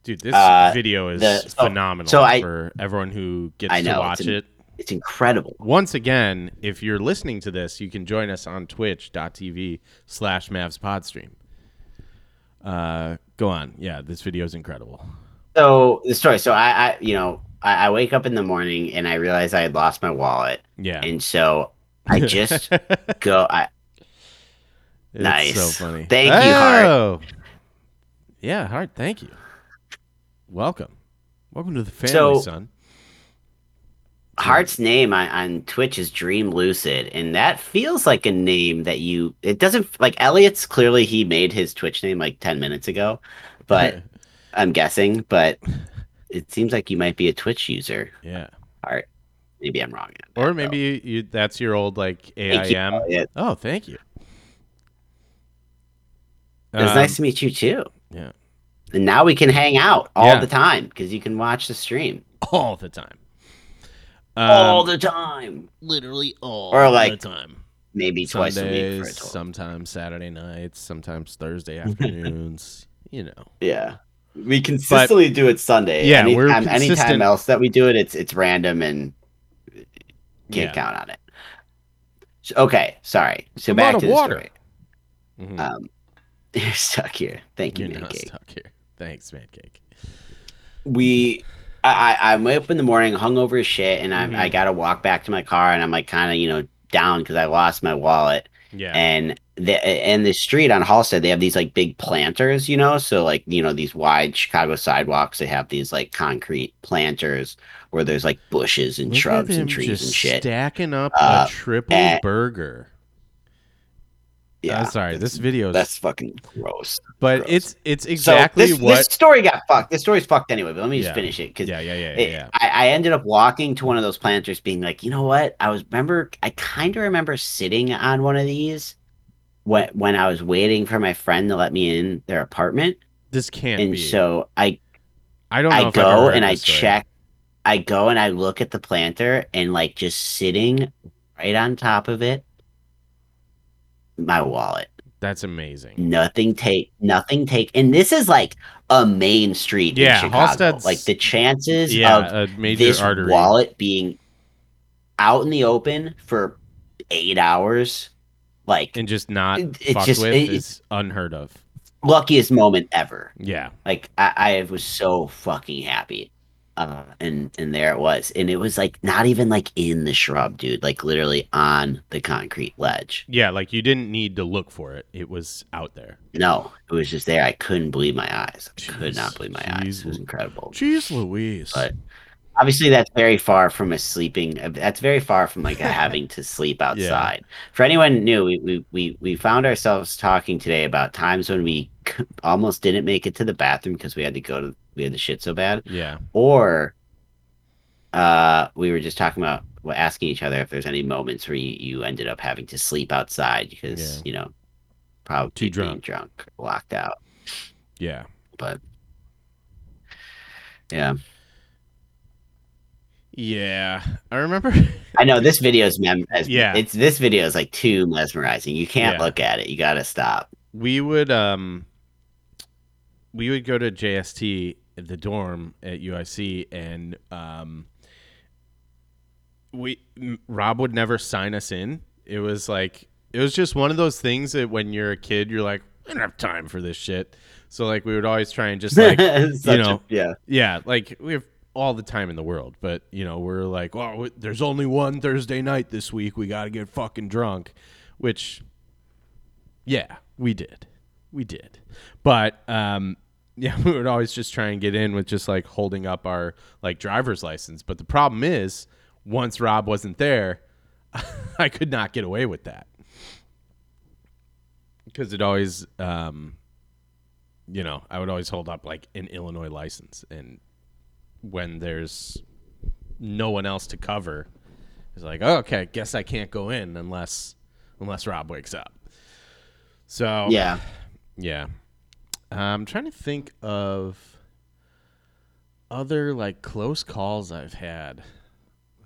Dude, this Uh, video is the- so- phenomenal so I- for everyone who gets I know, to it's watch an- it. it's incredible. Once again, if you're listening to this, you can join us on twitch.tv slash Mavs mavspodstream. Uh, go on. Yeah, this video is incredible. So the story. So I, I you know, I, I wake up in the morning and I realize I had lost my wallet, Yeah. and so I just [laughs] go. I It's Nice. so funny. Thank you, Hart. Yeah, Hart, thank you. Welcome. Welcome to the family, So- son. Hart's name on, on Twitch is Dream Lucid, and that feels like a name that you. It doesn't like Elliot's. Clearly, he made his Twitch name like ten minutes ago, but [laughs] I'm guessing. But it seems like you might be a Twitch user, yeah. Hart. Maybe I'm wrong. Or maybe you, you that's your old like Thank you, AIM. Oh, thank you. It was Um, nice to meet you too. Yeah. And now we can hang out all Yeah. the time because you can watch the stream all the time. all Um, the time. literally all Or, like, the time. Maybe twice a week for a sometimes Saturday nights, sometimes Thursday [laughs] afternoons. you know. Yeah. We consistently do it Sunday. Yeah, we're anytime, anytime else that we do it, it's it's random and can't Yeah. count on it. So, okay, sorry. So I'm back to the water. story. Mhm. Um, [laughs] you're stuck here. Thank you, You're not Mancake. stuck here. Thanks, Mancake. We, I, I, I'm up in the morning, hungover as shit, and I'm, Mhm. I gotta walk back to my car, and I'm like kind of you know down because I lost my wallet. Yeah. and the and the street on Halsted, they have these like big planters, you know. So like you know these wide Chicago sidewalks, they have these like concrete planters where there's like bushes and Look shrubs and trees and shit. Stacking up Uh, a triple eh, burger. Yeah, Uh, sorry, this video is that's fucking gross. but gross. it's it's exactly so this, what this story got fucked. This story's fucked anyway. But let me just Yeah. finish it because Yeah, yeah, yeah, yeah. it- yeah. I, I ended up walking to one of those planters, being like, you know what? I was remember. I kind of remember sitting on one of these when when I was waiting for my friend to let me in their apartment, This can't and be. so I I don't know I if I've ever go and I story. check. I go and I look at the planter and like just sitting right on top of it, my wallet. That's amazing. Nothing take, nothing take, and this is like a main street Yeah, in Chicago. Halsted's- Like the chances Yeah, of a major this artery. wallet being out in the open for eight hours, like and just not It- it's fucked just- with it- is unheard of. luckiest moment ever. Yeah, Like I, I was so fucking happy. Uh, and and there it was, and it was like not even like in the shrub, dude. Like literally on the concrete ledge. yeah. Like you didn't need to look for it; it was out there. No, it was just there. I couldn't believe my eyes. I could not believe my eyes. It was incredible. Jeez, Louise. But obviously, that's very far from a sleeping. That's very far from like a [laughs] having to sleep outside. For anyone new, we, we we we found ourselves talking today about times when we [laughs] almost didn't make it to the bathroom because we had to go to we had the shit so bad, yeah, or uh, we were just talking about well, asking each other if there's any moments where you, you ended up having to sleep outside because Yeah. you know probably Too being drunk. drunk, locked out. yeah. But yeah. Yeah, I remember. [laughs] I know this video is mem- as, Yeah. It's this video is like too mesmerizing. You can't Yeah. look at it. You got to stop. we would um we would go to JST at the dorm at UIC and um we Rob would never sign us in. It was like it was just one of those things that when you're a kid you're like I don't have time for this shit. So like we would always try and just like [laughs] a- know, yeah. yeah, like we have all the time in the world, but you know, we're like, well, w- there's only one Thursday night this week. We got to get fucking drunk, which, yeah, we did, we did, but um, [laughs] yeah, we would always just try and get in with just like holding up our like driver's license. But the problem is, once Rob wasn't there, [laughs] I could not get away with that because it always, um, you know, I would always hold up like an Illinois license and when there's no one else to cover, it's like, oh, okay, guess I can't go in unless unless Rob wakes up. So Yeah. Yeah. I'm trying to think of other like close calls I've had,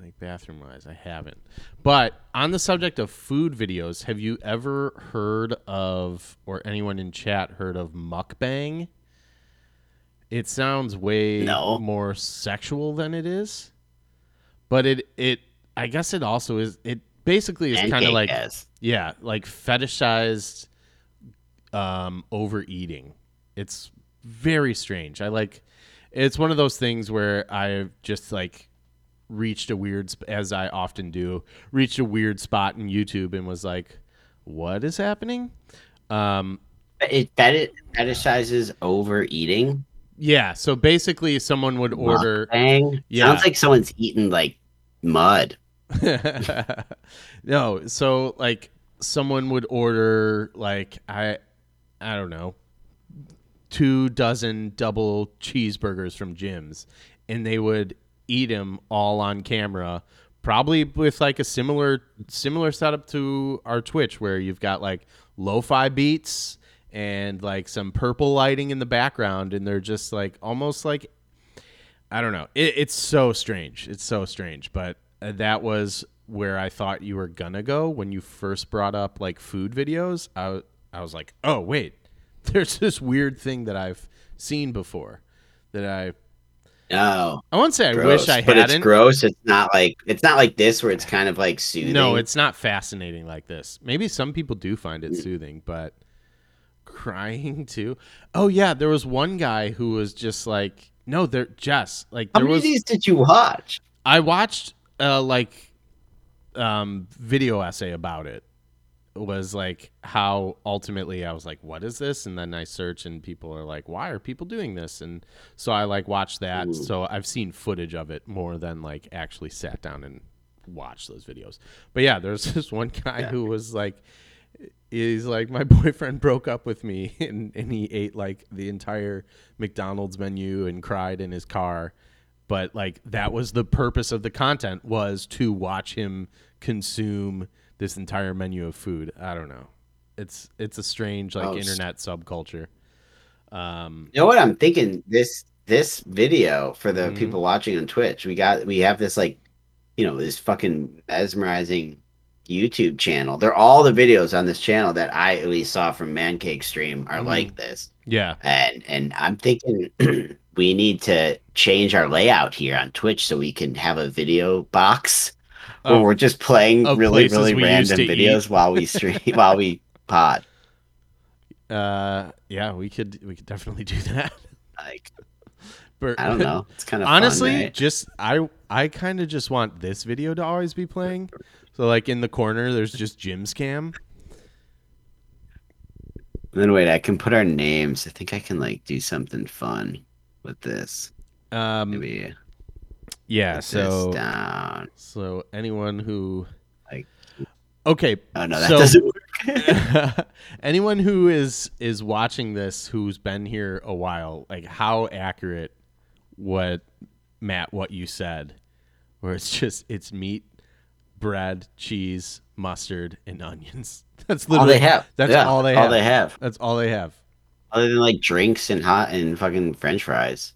like bathroom wise. I haven't. But on the subject of food videos, have you ever heard of, or anyone in chat heard of mukbang? It sounds way No. more sexual than it is, but it it I guess it also is. It basically is kind of like yeah, like fetishized um overeating. It's very strange. I like it's one of those things where I've just like reached a weird sp- as I often do, reached a weird spot in YouTube and was like, "What is happening?" Um It feti- fetishizes overeating. yeah, so basically someone would order Bang. Yeah. Sounds like someone's eating like mud. [laughs] [laughs] no, so like someone would order like I I don't know two dozen double cheeseburgers from Jim's and they would eat them all on camera probably with like a similar similar setup to our Twitch where you've got like lo-fi beats and like some purple lighting in the background and they're just like almost like I don't know. It, it's so strange. It's so strange. But uh, that was where I thought you were gonna go when you first brought up like food videos. I I was like, oh wait, [laughs] there's this weird thing that I've seen before that I No. I won't say I gross. wish I but hadn't. it's gross. It's not like it's not like this where it's kind of like soothing. No, it's not fascinating like this. Maybe some people do find Mm. it soothing, but crying [laughs] too. Oh yeah, there was one guy who was just like, no, there Jess, like How many was of these did you watch? I watched uh like um video essay about it. Was like how ultimately I was like, what is this? And then I search and people are like, why are people doing this? And so I like watched that. Hmm. So I've seen footage of it more than like actually sat down and watched those videos. But yeah, there's [laughs] this one guy who was like he's like my [laughs] boyfriend broke up with me [laughs] and, and he ate like the entire McDonald's menu and cried in his car but like that was the purpose of the content was to watch him consume this entire menu of food i don't know it's it's a strange like Oh, internet subculture um You know what I'm thinking? This this video for the Mhm. people watching on Twitch, we got we have this like, you know, this fucking mesmerizing YouTube channel. They're all the videos on this channel that I at least saw from Mancake Stream are Mhm. like this. yeah And and I'm thinking [clears throat] we need to change our layout here on Twitch so we can have a video box where we're just playing of really places really we used random to videos while we stream [laughs] while we pod. Uh, yeah, we could we could definitely do that. Like But I don't know. It's kind of honestly, fun, right? just I I kind of just want this video to always be playing. So like in the corner, there's just Jim's cam. And then wait, I can put our names. I think I can like do something fun with this. Um, Maybe yeah. put So down. so anyone who Like- okay, Oh no, that so- doesn't [laughs] work. [laughs] anyone who is is watching this who's been here a while, like how accurate what Matt what you said, where it's [laughs] just it's meat, bread, cheese, mustard, and onions. That's literally all they have. That's Yeah, all they have. All they have. That's all they have. Other than like drinks and hot and fucking French fries.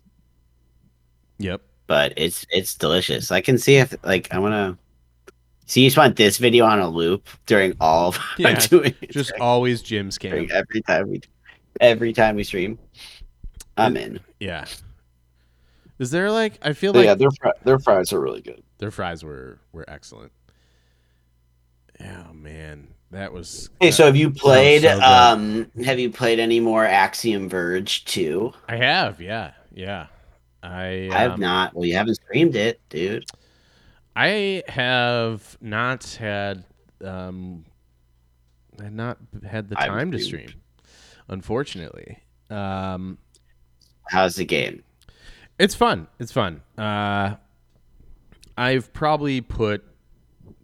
Yep. But it's it's delicious. I can see if like I wanna So you just want this video on a loop during all of [laughs] Yeah, doing Just like, always Jim's during every time we every time we stream. I'm in. Yeah. Is there like I feel But like yeah, their fri- their fries are really good. their fries were were excellent. Oh man, that was. Hey, so have you played so um have you played any more Axiom Verge 2? I have, yeah, yeah. I I have um, not. Well, you haven't streamed it, dude. I have not had um, I had not had the time to stream, unfortunately. Um, How's the game? It's fun. It's fun. Uh, I've probably put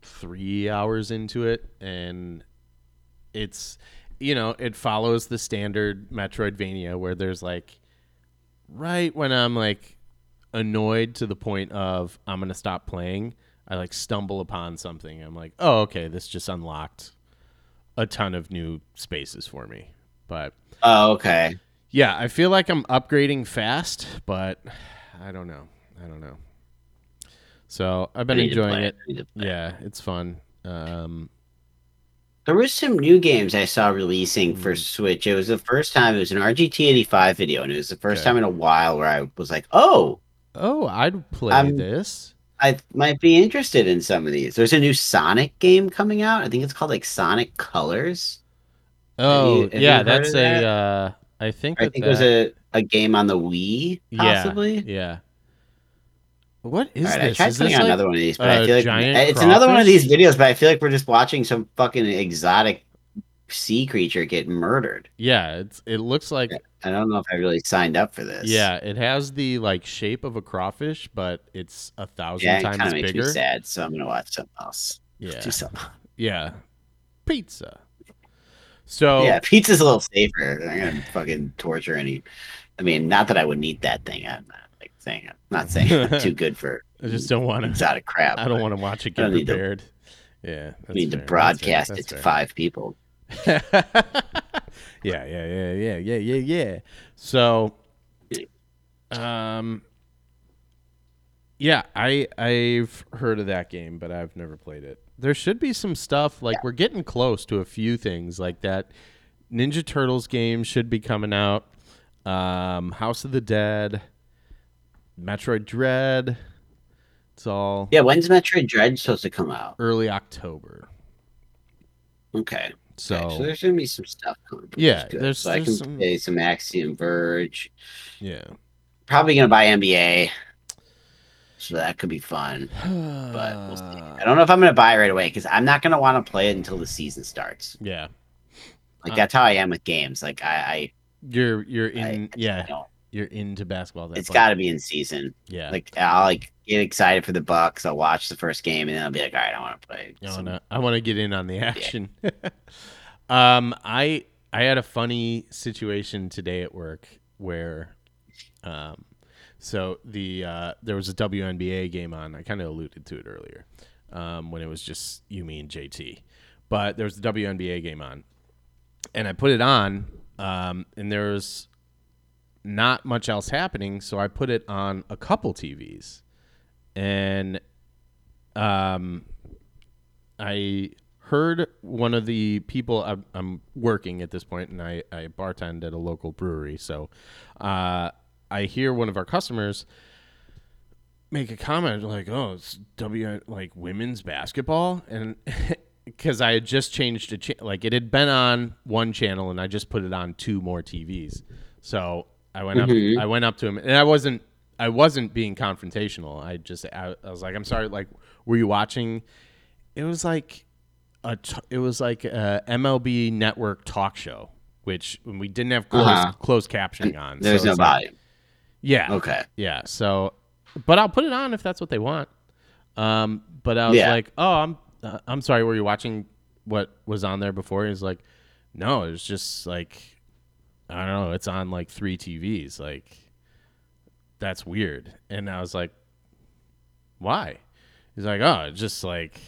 three hours into it, and it's you know it follows the standard Metroidvania where there's like right when I'm like annoyed to the point of I'm gonna stop playing, I like stumble upon something. I'm like, oh okay, this just unlocked a ton of new spaces for me. But Oh, okay. yeah, I feel like I'm upgrading fast, but I don't know. I don't know. So I've been I need to enjoying it. I need to play Yeah, it's fun. Um, There was some new games I saw releasing for Switch. It was the first time. It was an RGT85 video, and it was the first Okay. time in a while where I was like, "Oh, oh, I'd play Um, this. I might be interested in some of these." There's a new Sonic game coming out. I think it's called like Sonic Colors. Oh, you- have yeah, that's a. that? Uh, I think. I that think it was a, a game on the Wii, possibly. Yeah, yeah. What is right, I this? tried Is this on like, another one of these, but I feel like it's another one of these videos. But I feel like we're just watching some fucking exotic sea creature get murdered. Yeah, it's. It looks like. I don't know if I really signed up for this. Yeah, it has the like shape of a crawfish, but it's a thousand yeah, it times of makes bigger. me sad. So I'm gonna watch something else. Yeah, Do something. yeah. Pizza. So Yeah, pizza's a little safer. I'm gonna fucking torture any. I mean, not that I wouldn't eat that thing. I'm not like saying. I'm not saying I'm [laughs] too good for I just don't want to. exotic crap. I don't want to watch it get need to- prepared. Yeah, I need to fair, that's fair, broadcast it to fair. five people. [laughs] yeah, yeah, yeah, yeah, yeah, yeah, yeah. So, um, yeah, I I've heard of that game, but I've never played it. There should be some stuff like we're getting close to a few things like that. Ninja Turtles game should be coming out. Um, House of the Dead, Metroid Dread. It's all Yeah, when's Metroid Dread supposed to come out? early October. Okay. So, Okay, so there's gonna be some stuff coming. Yeah, good. there's- so I can some- play some Axiom Verge. yeah. Probably gonna buy NBA. So that could be fun. [sighs] But we'll see. I don't know if I'm gonna buy it right away because I'm not gonna want to play it until the season starts. Yeah. Like Uh, that's how I am with games. Like I, You're you're I, I in yeah, you're into basketball. That it's got to be in season. yeah. Like I'll like get excited for the Bucks. I'll watch the first game and then I'll be like, all right, I want to play. I wanna I wanna get in on the action. [laughs] um, I I had a funny situation today at work where, um, so the uh, there was a WNBA game on. I kind of alluded to it earlier, um, when it was just you, me, and JT. But there was the WNBA game on, and I put it on, um, and there was not much else happening, so I put it on a couple TVs, and um, I heard one of the people I'm, I'm working at this point, and I, I bartend at a local brewery. So uh, I hear one of our customers make a comment like, "Oh, it's W like women's basketball," and [laughs] because I had just changed to cha- like it had been on one channel and I just put it on two more TVs. So I went up, I went up to him, and I wasn't, I wasn't being confrontational. I just, I, I was like, "I'm sorry, like, were you watching?" It was like a, t- it was like a MLB Network talk show, which we didn't have closed, Uh-huh. closed captioning on. There's so no like- yeah. Okay. Yeah. So, but I'll put it on if that's what they want. Um, but I was Yeah. like, oh, I'm, uh, I'm sorry. Were you watching what was on there before? He's like, no, it was just like, I don't know. It's on like three TVs. Like, that's weird. And I was like, why? He's like, oh, it's just like,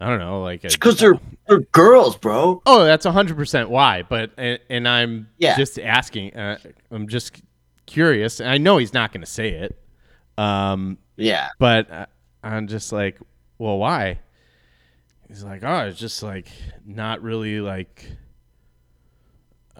I don't know, like, Because they're they're girls, bro. oh, that's hundred percent why. But and, and I'm Yeah. just asking. Uh, I'm just curious. And I know he's not going to say it. Um, Yeah. but uh, I'm just like, well, why? He's like, oh, it's just like not really like.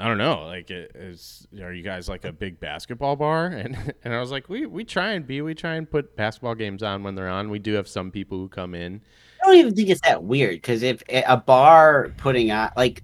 I don't know. Like, it is are you guys like a big basketball bar? [laughs] And and I was like, we we try and be. We try and put basketball games on when they're on. We do have some people who come in. I don't even think it's that weird because if eh, a bar putting on like,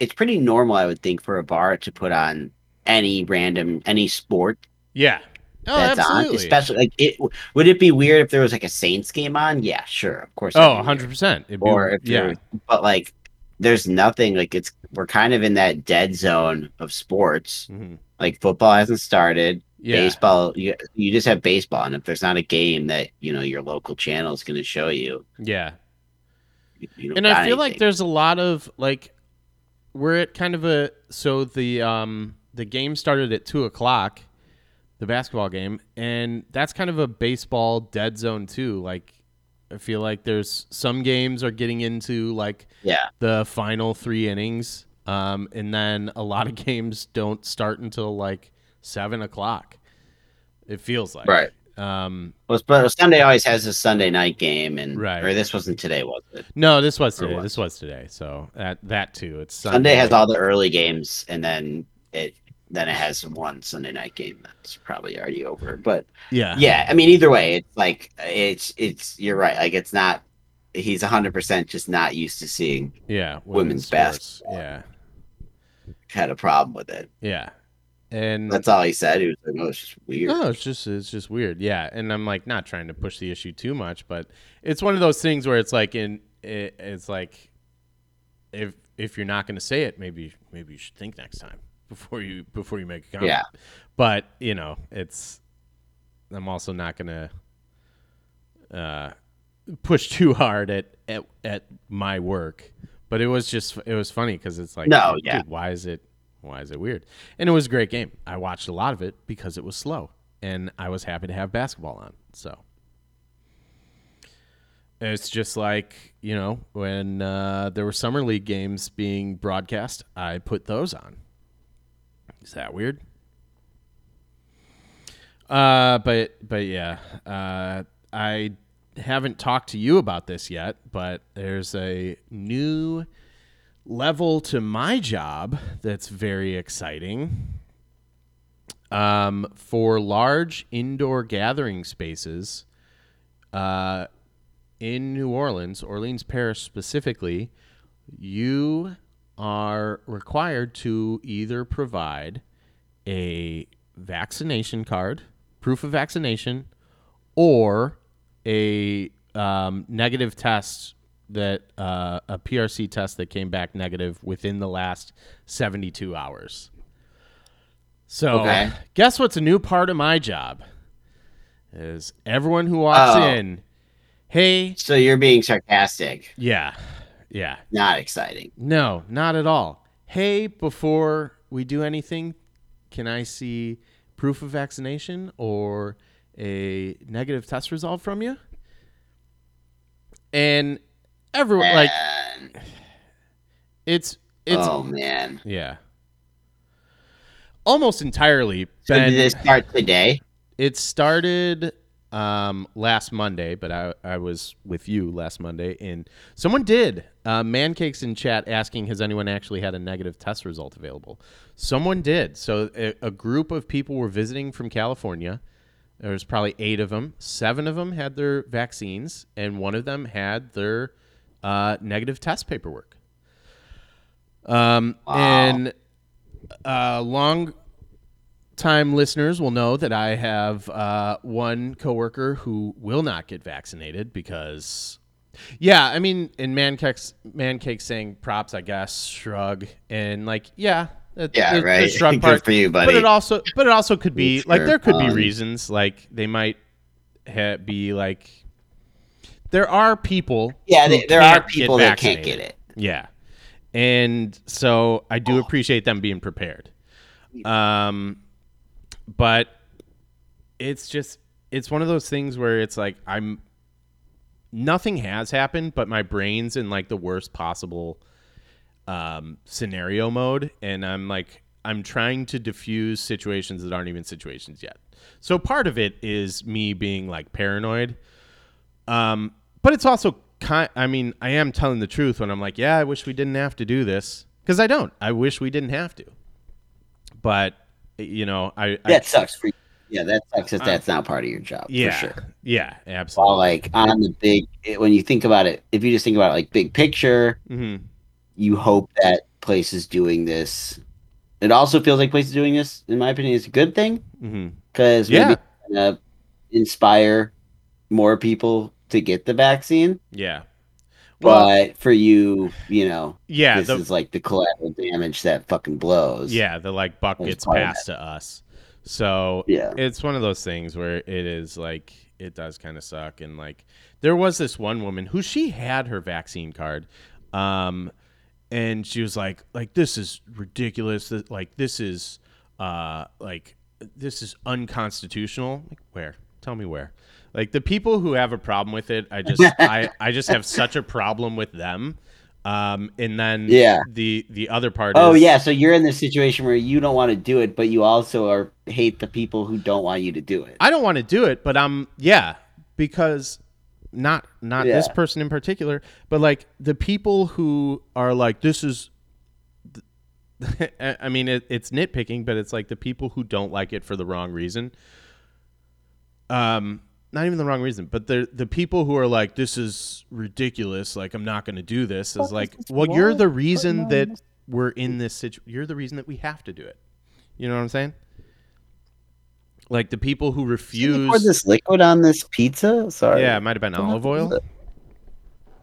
it's pretty normal, I would think, for a bar to put on any random any sport Yeah. Oh, that's absolutely. on. Especially like it would it be weird if there was like a Saints game on? Yeah, sure, of course. Oh, that'd 100 percent. Or if yeah, yeah, but like, there's nothing like it's we're kind of in that dead zone of sports. Mhm. Like football hasn't started. yeah, Baseball, you you just have baseball, and if there's not a game that you know your local channel is going to show you, yeah. you- and I feel like there's a lot of like we're at kind of a so the um the game started at two o'clock, the basketball game, and that's kind of a baseball dead zone too. Like I feel like there's some games are getting into like yeah, the final three innings, um, and then a lot of [laughs] games don't start until like seven o'clock. It feels like right. Um, Well, but Sunday always has a Sunday night game, and Right. or this wasn't today, was it? no, this was today. what? This was today. So that that too. It's Sunday has all the early games, and then it then it has one Sunday night game that's probably already over. But yeah yeah, I mean, either way, it's like it's it's you're right. Like it's not. He's hundred percent just not used to seeing. Yeah, women's sports. Yeah, Had a problem with it. yeah, and That's all he said. He was like, "Oh, it's just weird." no, it's just it's just weird. Yeah, and I'm like not trying to push the issue too much, but it's one of those things where it's like in it, it's like if if you're not going to say it, maybe maybe you should think next time before you before you make a comment. Yeah. but you know, it's I'm also not going to uh, push too hard at, at at my work. But it was just it was funny because it's like No, dude, yeah. why is it why is it weird? And it was a great game. I watched a lot of it because it was slow, and I was happy to have basketball on. So it's just like you know when uh, there were summer league games being broadcast, I put those on. Is that weird? Uh, but but yeah, uh, I haven't talked to you about this yet, but there's a new level to my job that's very exciting. Um, for large indoor gathering spaces, uh, in New Orleans, Orleans Parish specifically, you are required to either provide a vaccination card, proof of vaccination, or a um, negative test that uh, a PRC test that came back negative within the last 72 hours. So, Okay. guess what's a new part of my job? Is everyone who walks Oh. in, hey, So you're being sarcastic, yeah, yeah, not exciting. no, not at all. Hey, before we do anything, can I see proof of vaccination or a negative test result from you? And everyone like it's it's oh man. yeah. Almost entirely So been did this start today? it started um, last Monday, but I, I was with you last Monday, and someone did. Uh, Mancake's in chat asking, has anyone actually had a negative test result available? Someone did. So a, a group of people were visiting from California. There was probably eight of them. Seven of them had their vaccines, and one of them had their uh, negative test paperwork. Um, And uh, long time listeners will know that I have uh, one coworker who will not get vaccinated because, yeah, I mean, in Mancake's Mancake saying props, I guess, shrug, and like, yeah, Yeah, the- the right. shrug [laughs] Good part, for you, buddy. But it also, but it also could be like there could be reasons like they might ha- be like. There are people. Yeah, they- there are people that can't get it. Yeah. And so I do appreciate them being prepared. Um but it's just it's one of those things where it's like I'm nothing has happened, but my brain's in like the worst possible um scenario mode and I'm like I'm trying to diffuse situations that aren't even situations yet. So part of it is me being like paranoid. Um, but it's also kind. I mean, I am telling the truth when I'm like, yeah, I wish we didn't have to do this because I don't. I wish we didn't have to. But you know, I, I That sucks for you. Yeah, that sucks if that's not part of your job. yeah, For sure. yeah, absolutely. like on the big, when you think about it, if you just think about it like big picture, hmm you hope that place is doing this. It also feels like places doing this, in my opinion, is a good thing because Yeah. maybe gonna inspire more people to get the vaccine. Yeah. Well, But for you, you know, yeah, this the, is like the collateral damage that fucking blows. yeah, the like buck gets passed to us. So Yeah. it's one of those things where it is like it does kind of suck and like there was this one woman who she had her vaccine card um and she was like like this is ridiculous like this is uh like this is unconstitutional. Like where? Tell me where. Like the people who have a problem with it i just i i just have such a problem with them um and then Yeah. the the other part Oh is yeah, so you're in this situation where you don't want to do it, but you also are hate the people who don't want you to do it. I don't want to do it, but I'm yeah, because not not this person in particular, but like the people who are like this is [laughs] I I mean it, it's nitpicking, but it's like the people who don't like it for the wrong reason. Um not even the wrong reason, but the the people who are like this is ridiculous, like I'm not going to do this is like, well, you're the reason that we're in this situation. You're the reason that we have to do it. You know what I'm saying? Like the people who Did you refuse pour this liquid on this pizza? Sorry. yeah, it might have been olive oil.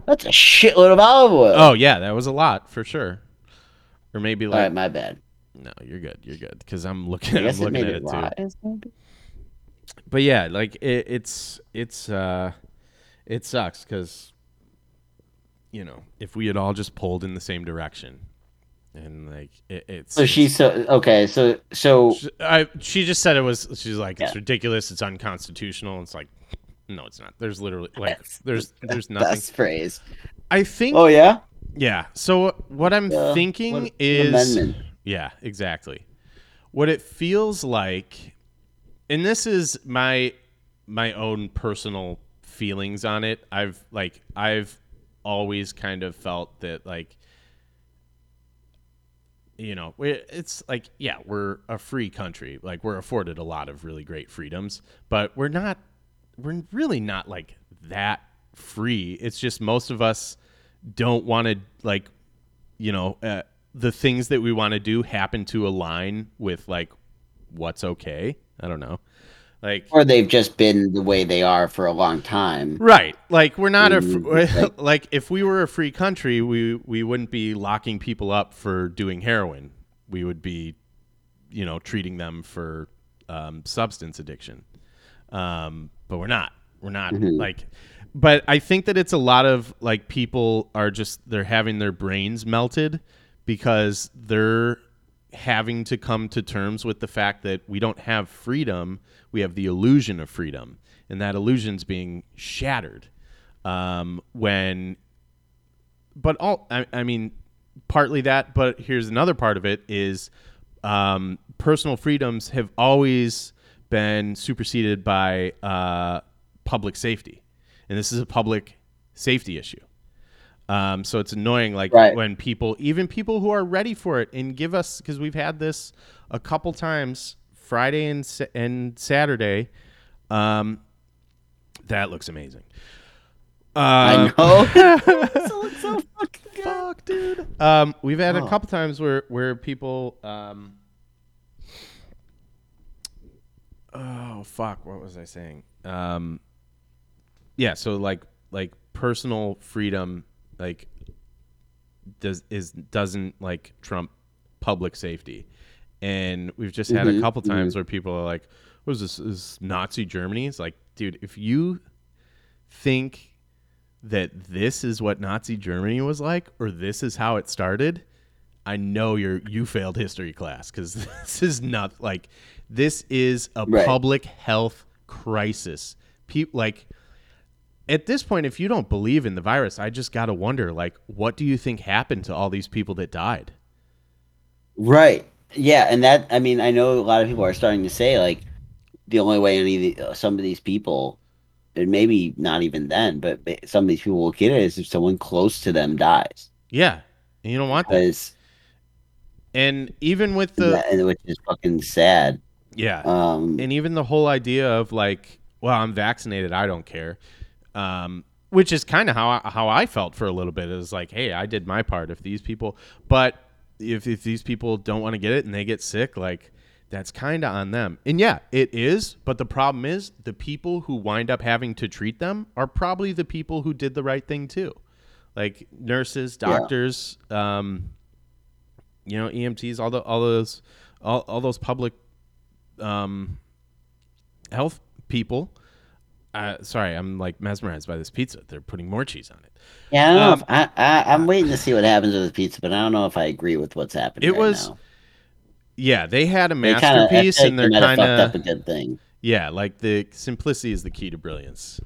That's a shitload of olive oil. Oh yeah, that was a lot for sure. Or maybe like right, my bad. no, you're good, you're good because I'm looking, I I'm guess it looking made at it it too. But yeah, like it, it's it's uh, it sucks because you know if we had all just pulled in the same direction, and like it, it's So she's so okay. So so She, I, she just said it was. She's like, it's ridiculous. It's unconstitutional. It's like, no, it's not. There's literally [laughs] like, That's there's there's nothing. best phrase. I think. Oh yeah. Yeah. So what I'm Yeah, thinking what is, amendment? yeah, exactly. What it feels like, and this is my my own personal feelings on it. I've like I've always kind of felt that like you know it's like yeah we're a free country. Like we're afforded a lot of really great freedoms but we're not we're really not like that free. It's just most of us don't want to like you know uh, the things that we want to do happen to align with like what's okay i don't know like Or they've just been the way they are for a long time. Right. Like we're not a Mm, fr- like- [laughs] like if we were a free country, we we wouldn't be locking people up for doing heroin. We would be, you know, treating them for um, substance addiction. Um, but we're not. We're not like. But I think that it's a lot of like people are just they're having their brains melted because they're having to come to terms with the fact that we don't have freedom. We have the illusion of freedom, and that illusion's being shattered um, when. But all I, I mean, partly that. But here's another part of it is um, personal freedoms have always been superseded by uh, public safety, and this is a public safety issue. Um, so it's annoying, like Right. when people, even people who are ready for it, and give us because we've had this a couple times, Friday and and Saturday, Um, that looks amazing. I Uh, know. [laughs] so, it's so fucking good. Fuck, dude. Um, we've had a Oh. couple times where where people um. Oh fuck! What was I saying? Um. Yeah. So like like personal freedom like does is doesn't like trump public safety, and we've just had a Mhm, couple times where people are like, "What is this? Is Nazi Germany?" It's like, dude, if you think that this is what Nazi Germany was like, or this is how it started, I know you're you failed history class because [laughs] this is not like this is a Right. public health crisis. People like at this point, if you don't believe in the virus, I just gotta wonder, like, what do you think happened to all these people that died? Right. Yeah, and that I mean, I know a lot of people are starting to say like the only way any of the, uh, some of these people, and maybe not even then, but some of these people will get it is if someone close to them dies, Yeah, and you don't want that. because And even with the which is fucking sad. yeah, Um, and even the whole idea of like, well, I'm vaccinated, I don't care, um, which is kind of how I, how I felt for a little bit. Is like, hey, I did my part. If these people, but if if these people don't want to get it and they get sick, like that's kind of on them. And yeah, it is. But the problem is, the people who wind up having to treat them are probably the people who did the right thing too, like nurses, Yeah. doctors, um, you know, EMTs, all the all those all, all those public um, health people. Uh, sorry, I'm like mesmerized by this pizza. They're putting more cheese on it. yeah, I don't know um, if I, I I'm waiting to see what happens with the pizza, but I don't know if I agree with what's happening. It right was now. Yeah, they had a They kinda- masterpiece, like and they they're kind up a of good thing. yeah, like the simplicity is the key to brilliance.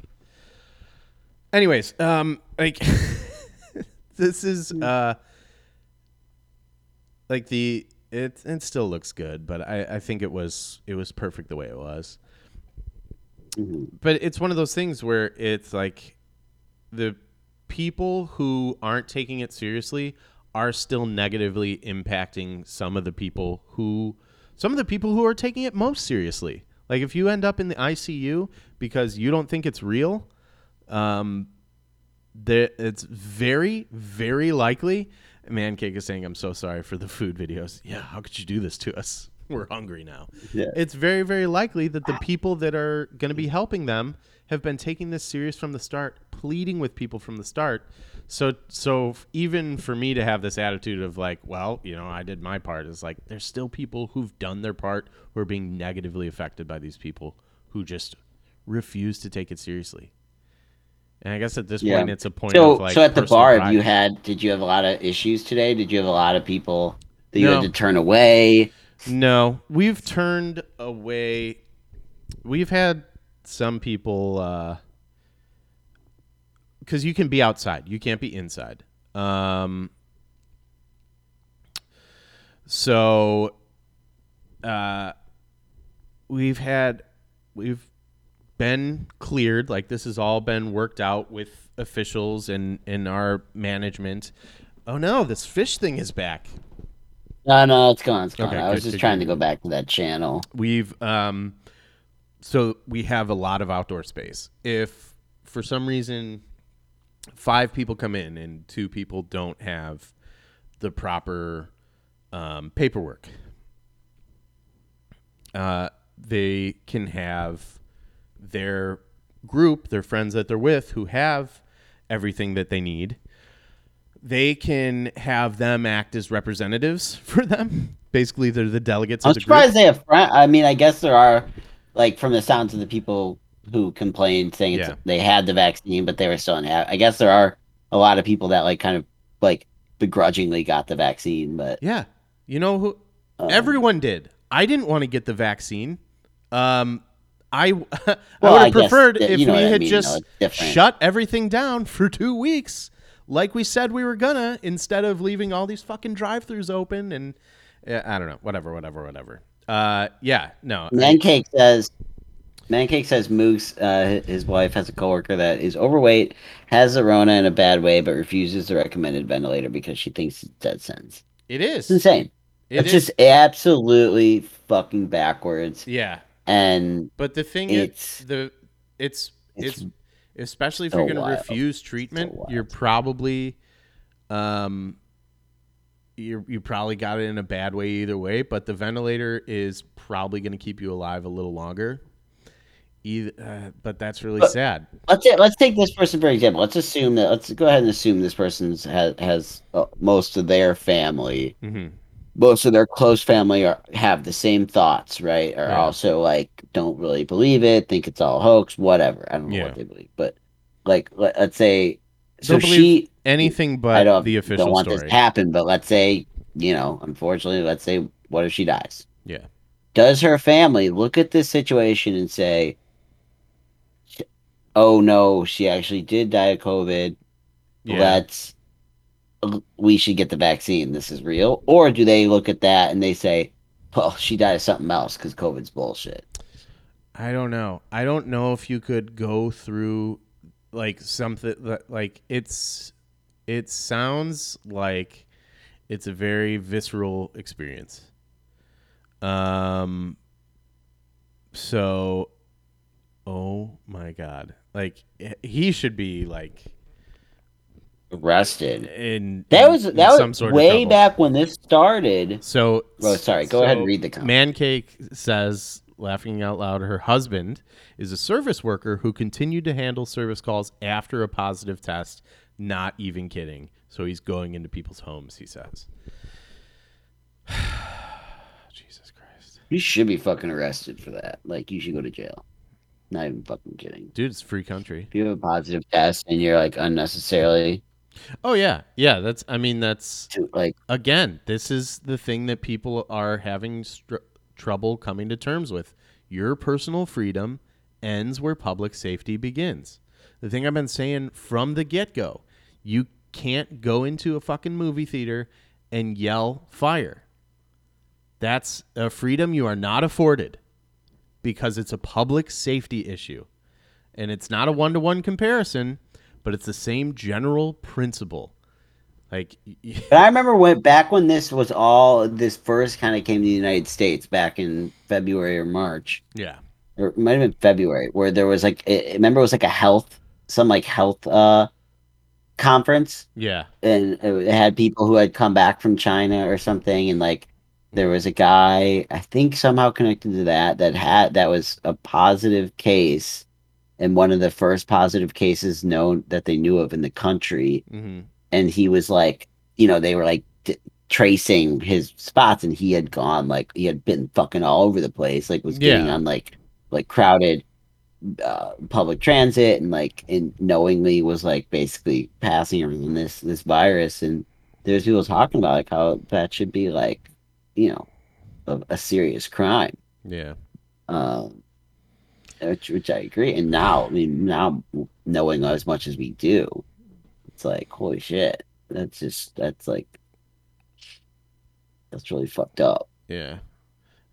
Anyways, um, like [laughs] this is uh, like the it it still looks good, but I I think it was it was perfect the way it was. Mhm. but it's one of those things where it's like the people who aren't taking it seriously are still negatively impacting some of the people who some of the people who are taking it most seriously. Like if you end up in the ICU because you don't think it's real um there it's very very likely Mancake is saying i'm so sorry for the food videos. Yeah how could you do this to us [laughs] we're hungry now Yeah. it's very very likely that the people that are going to be helping them have been taking this serious from the start pleading with people from the start so so even for me to have this attitude of like well you know i did my part It's like there's still people who've done their part who are being negatively affected by these people who just refuse to take it seriously and i guess at this Yeah. point it's a point So, of like so at the bar, have you had? Did you have a lot of issues today? Did you have a lot of people that you No. had to turn away? No, we've turned away. We've had some people because you can be outside, you can't be inside. Um, so uh, we've had we've been cleared. Like this has all been worked out with officials and in our management. Oh no, this fish thing is back. No, no, it's gone. It's gone. Okay, I was good, just good, trying good. to go back to that channel. We've um so we have a lot of outdoor space. If for some reason five people come in and two people don't have the proper um, paperwork, uh, they can have their group, their friends that they're with, who have everything that they need. They can have them act as representatives [laughs] for them. Basically, they're the delegates I'm of the group. surprised they have. Friend- I mean, I guess there are, like, from the sounds of the people who complained, saying it's, Yeah. they had the vaccine, but they were still unhappy. I guess there are a lot of people that like kind of like begrudgingly got the vaccine, but Yeah. You know who um, everyone did. I didn't want to get the vaccine. Um I [laughs] I Well, would have preferred that- if we what I had mean, just different. shut everything down for 2 weeks like we said we were gonna instead of leaving all these fucking drive-throughs open and yeah, I don't know, whatever, whatever, whatever. Uh yeah, no. Mancake says, Mancake says Moose, uh, his wife has a coworker that is overweight, has the Rona in a bad way, but refuses the recommended ventilator because she thinks it's dead sense. it It's insane. It it's is- just absolutely fucking backwards. Yeah. and But the thing It's- is, the it's it's it's, especially if so you're going to refuse treatment, you're probably um you you probably got it in a bad way either way, but the ventilator is probably going to keep you alive a little longer. Either, uh, but that's really But- sad. let's let's take this person for example. Let's assume that let's go ahead and assume this person's has has uh, most of their family, hmm most of their close family are have the same thoughts, right? Are Yeah. also like don't really believe it, think it's all hoax, whatever. I don't know Yeah. what they believe, but like let, let's say so she Anything I but don't the official don't want story. this to happen, but let's say you know, unfortunately, let's say what if she dies? yeah. does her family look at this situation and say, "Oh no, she actually did die of COVID. Yeah. Let's we should get the vaccine. This is real." Or do they look at that and they say, "Well, she died of something else because COVID's bullshit." I don't know. I don't know if you could go through like something that like it's it sounds like it's a very visceral experience. Um so oh my god. Like he should be like Arrested. in That in- was that was some sort way back when this started. So, Oh, sorry. Go ahead and read the comment. Mancake says, laughing out loud, her husband is a service worker who continued to handle service calls after a positive test. Not even kidding. So he's going into people's homes. He says, [sighs] "Jesus Christ, You should be fucking arrested for that. Like you should go to jail. Not even fucking kidding. dude, it's free country." If you have a positive test and you're like unnecessarily Oh yeah, yeah. That's. I mean, that's to, like again. This is the thing that people are having str- trouble coming to terms with. Your personal freedom ends where public safety begins. The thing I've been saying from the get go, you can't go into a fucking movie theater and yell fire. That's a freedom you are not afforded because it's a public safety issue. And it's not a one to one comparison, but it's the same general principle. Like, But I remember when back when this was all this first kind of came to the United States back in February or March, yeah, or it might have been February, where there was like I remember it was like a health some like health uh conference, yeah, and it had people who had come back from China or something, and like there was a guy I think somehow connected to that that had that was a positive case, and one of the first positive cases known that they knew of in the country hmm and he was like, you know, they were like d- tracing his spots, and he had gone like he had been fucking all over the place, like was getting Yeah. on like like crowded uh, public transit, and like and knowingly was like basically passing everything this this virus, and there's people talking about like how that should be like, you know, a, a serious crime. yeah, Um, which, which I agree. And now, I mean, now knowing as much as we do, it's like, holy shit, that's just, that's like, that's really fucked up. yeah.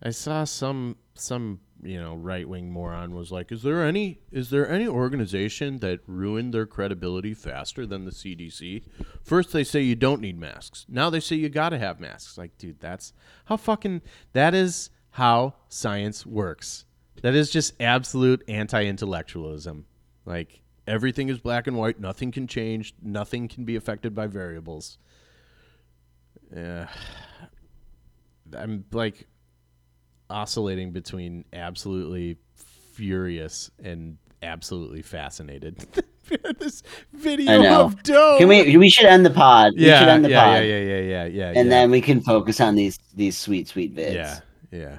I saw some some you know right wing moron was like, "Is there any is there any organization that ruined their credibility faster than the CDC? First they say you don't need masks. Now they say you got to have masks. Like, dude, that's how fucking that is how science works. That is just absolute anti-intellectualism. Like everything is black and white, nothing can change, nothing can be affected by variables. Yeah. I'm like oscillating between absolutely furious and absolutely fascinated. [laughs] this video of dough. Can we, we should end the pod. we should Yeah, end the yeah, pod. yeah, yeah, yeah, yeah, yeah. And yeah. then we can focus on these, these sweet, sweet vids. Yeah, yeah.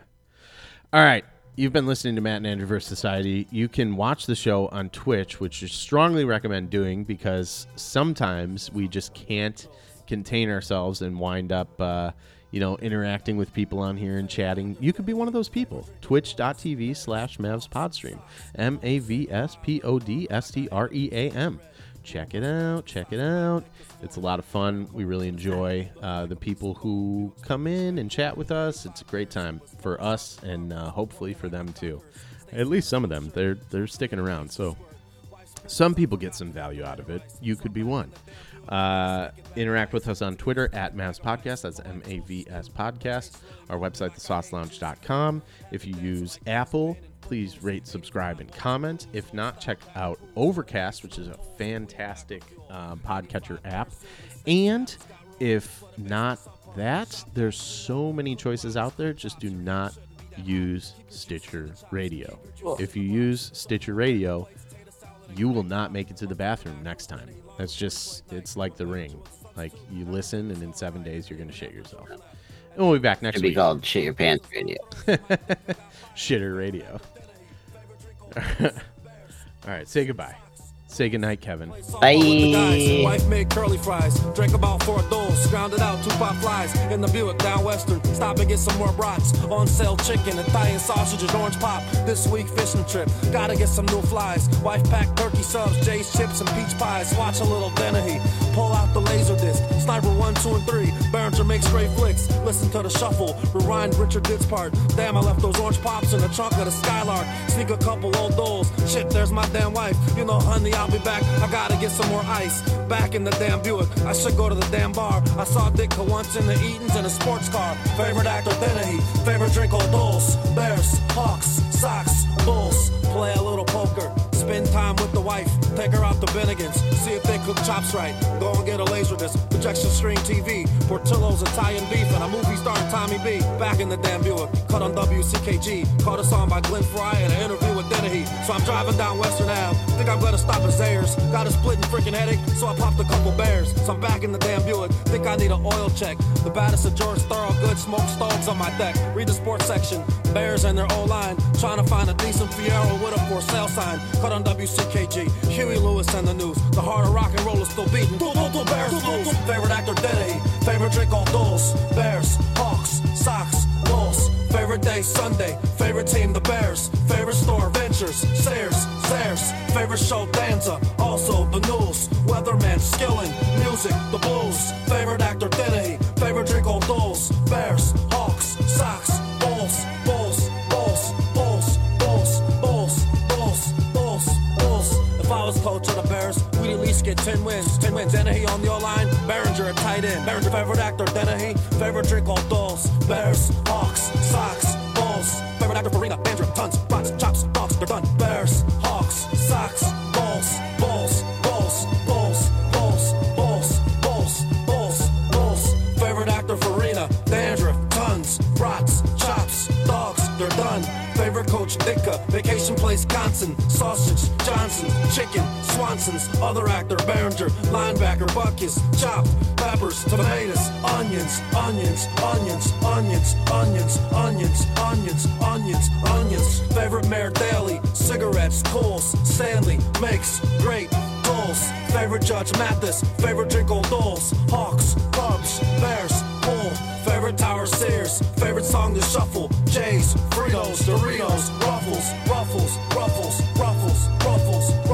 All right. You've been listening to Matt and Andrew vs. Society. You can watch the show on Twitch, which I strongly recommend doing because sometimes we just can't contain ourselves and wind up, uh, you know, interacting with people on here and chatting. You could be one of those people. Twitch.tv slash Mavs Podstream. M A V S P O D S T R E A M. Check it out. Check it out. It's a lot of fun. We really enjoy uh, the people who come in and chat with us. It's a great time for us and uh, hopefully for them too. At least some of them. They're they're sticking around. So some people get some value out of it. You could be one. Uh, interact with us on Twitter at Mavs Podcast. That's M A V S Podcast. Our website, thesaucelounge.com. If you use Apple, please rate, subscribe, and comment. If not, check out Overcast, which is a fantastic um, podcatcher app. And if not that, there's so many choices out there. Just do not use Stitcher Radio. If you use Stitcher Radio, you will not make it to the bathroom next time. That's just, it's like the ring. Like you listen, and in seven days, you're going to shit yourself. And we'll be back next Should be week. called "Shit Your Pants" radio. [laughs] Shitter Radio. [laughs] All right, say goodbye. Say goodnight, Kevin. Bye. Wife made curly fries. Drank about four doles. Grounded out two pop flies. In the Buick down Western. Stop and get some more brats. On sale chicken, Italian sausages, orange pop. This week fishing trip. Gotta get some new flies. Wife packed turkey subs, Jay's chips, and peach pies. Watch a little Dennehy. Pull out the laser disc. Sniper one, two, and three. Berenger makes great flicks. Listen to the shuffle. Rewind Richard Ditt's part. Damn, I left those orange pops in the trunk of the Skylark. Sneak a couple old doles. Shit, there's my damn wife. You know, honey, I'll be back. I gotta get some more ice. Back in the damn Buick. I should go to the damn bar. I saw Ditka once in the Eatons in a sports car. Favorite actor, Dennehy. Favorite drink, old Doles. Bears, Hawks, Sox, Bulls. Play a little poker. Spend time with the wife. Take her out to Bennigan's. See if they cook chops right. Go and get a laser disc. Projection screen TV. Portillo's Italian beef and a movie starring Tommy B. Back in the damn Buick. Cut on WCKG. Caught a song by Glenn Frey and an interview with Dennehy. So I'm driving down Western Ave. Think I'm gonna stop at Zayre's. Got a splitting freaking headache. So I popped a couple bears. So I'm back in the damn Buick. Think I need an oil check. The baddest of George Thorogood smoke stoves on my deck. Read the sports section. Bears and their O line. Trying to find a decent Fiero with a for sale sign. Cut on WCKG. Huey Lewis and the news. The heart of rock and roll is still beating. Do, Bears lose. Favorite actor Denny. Favorite drink all Bulls. Bears, Hawks, Sox, Bulls. Favorite day Sunday. Favorite team the Bears. Favorite store Ventures. Sayers, Sayers. Favorite show Danza. Also the news. Weatherman, Skilling. Music, the blues. Favorite actor Denny. Favorite drink all Bulls. Bears, Hawks, Sox, Was coach of the Bears, we'd at least get 10 wins. 10 wins. Dennehy on the O-line. Berenger at tight end. Berenger favorite actor Dennehy. Favorite drink all Dolls. Bears, Hawks, Sox, Bulls. Favorite actor Farina. Bandra, tons, bots, chops, dogs. They're done. Bears, Hawks, Sox, Bulls, Bulls, Bulls, Bulls, Bulls, Bulls, Bulls, Bulls. Favorite actor Farina. Dandruff, tons, chops, dogs. They're done. Coach Ditka. Vacation place Wisconsin. Sausage, Johnson, chicken, Swanson's. Other actor Berenger. Linebacker Butkus. Chopped peppers, tomatoes, onions, onions, onions, onions, onions, onions, onions, onions, onions. Favorite Mayor Daley. Cigarettes, Coles, Stanley makes great Bulls. Favorite Judge Mathis. Favorite drink Old Doles. Hawks, Cubs, Bears. Tower Sears. Favorite song to shuffle. Jay's, Fritos, Doritos, Ruffles, Ruffles, Ruffles, Ruffles, Ruffles, Ruffles.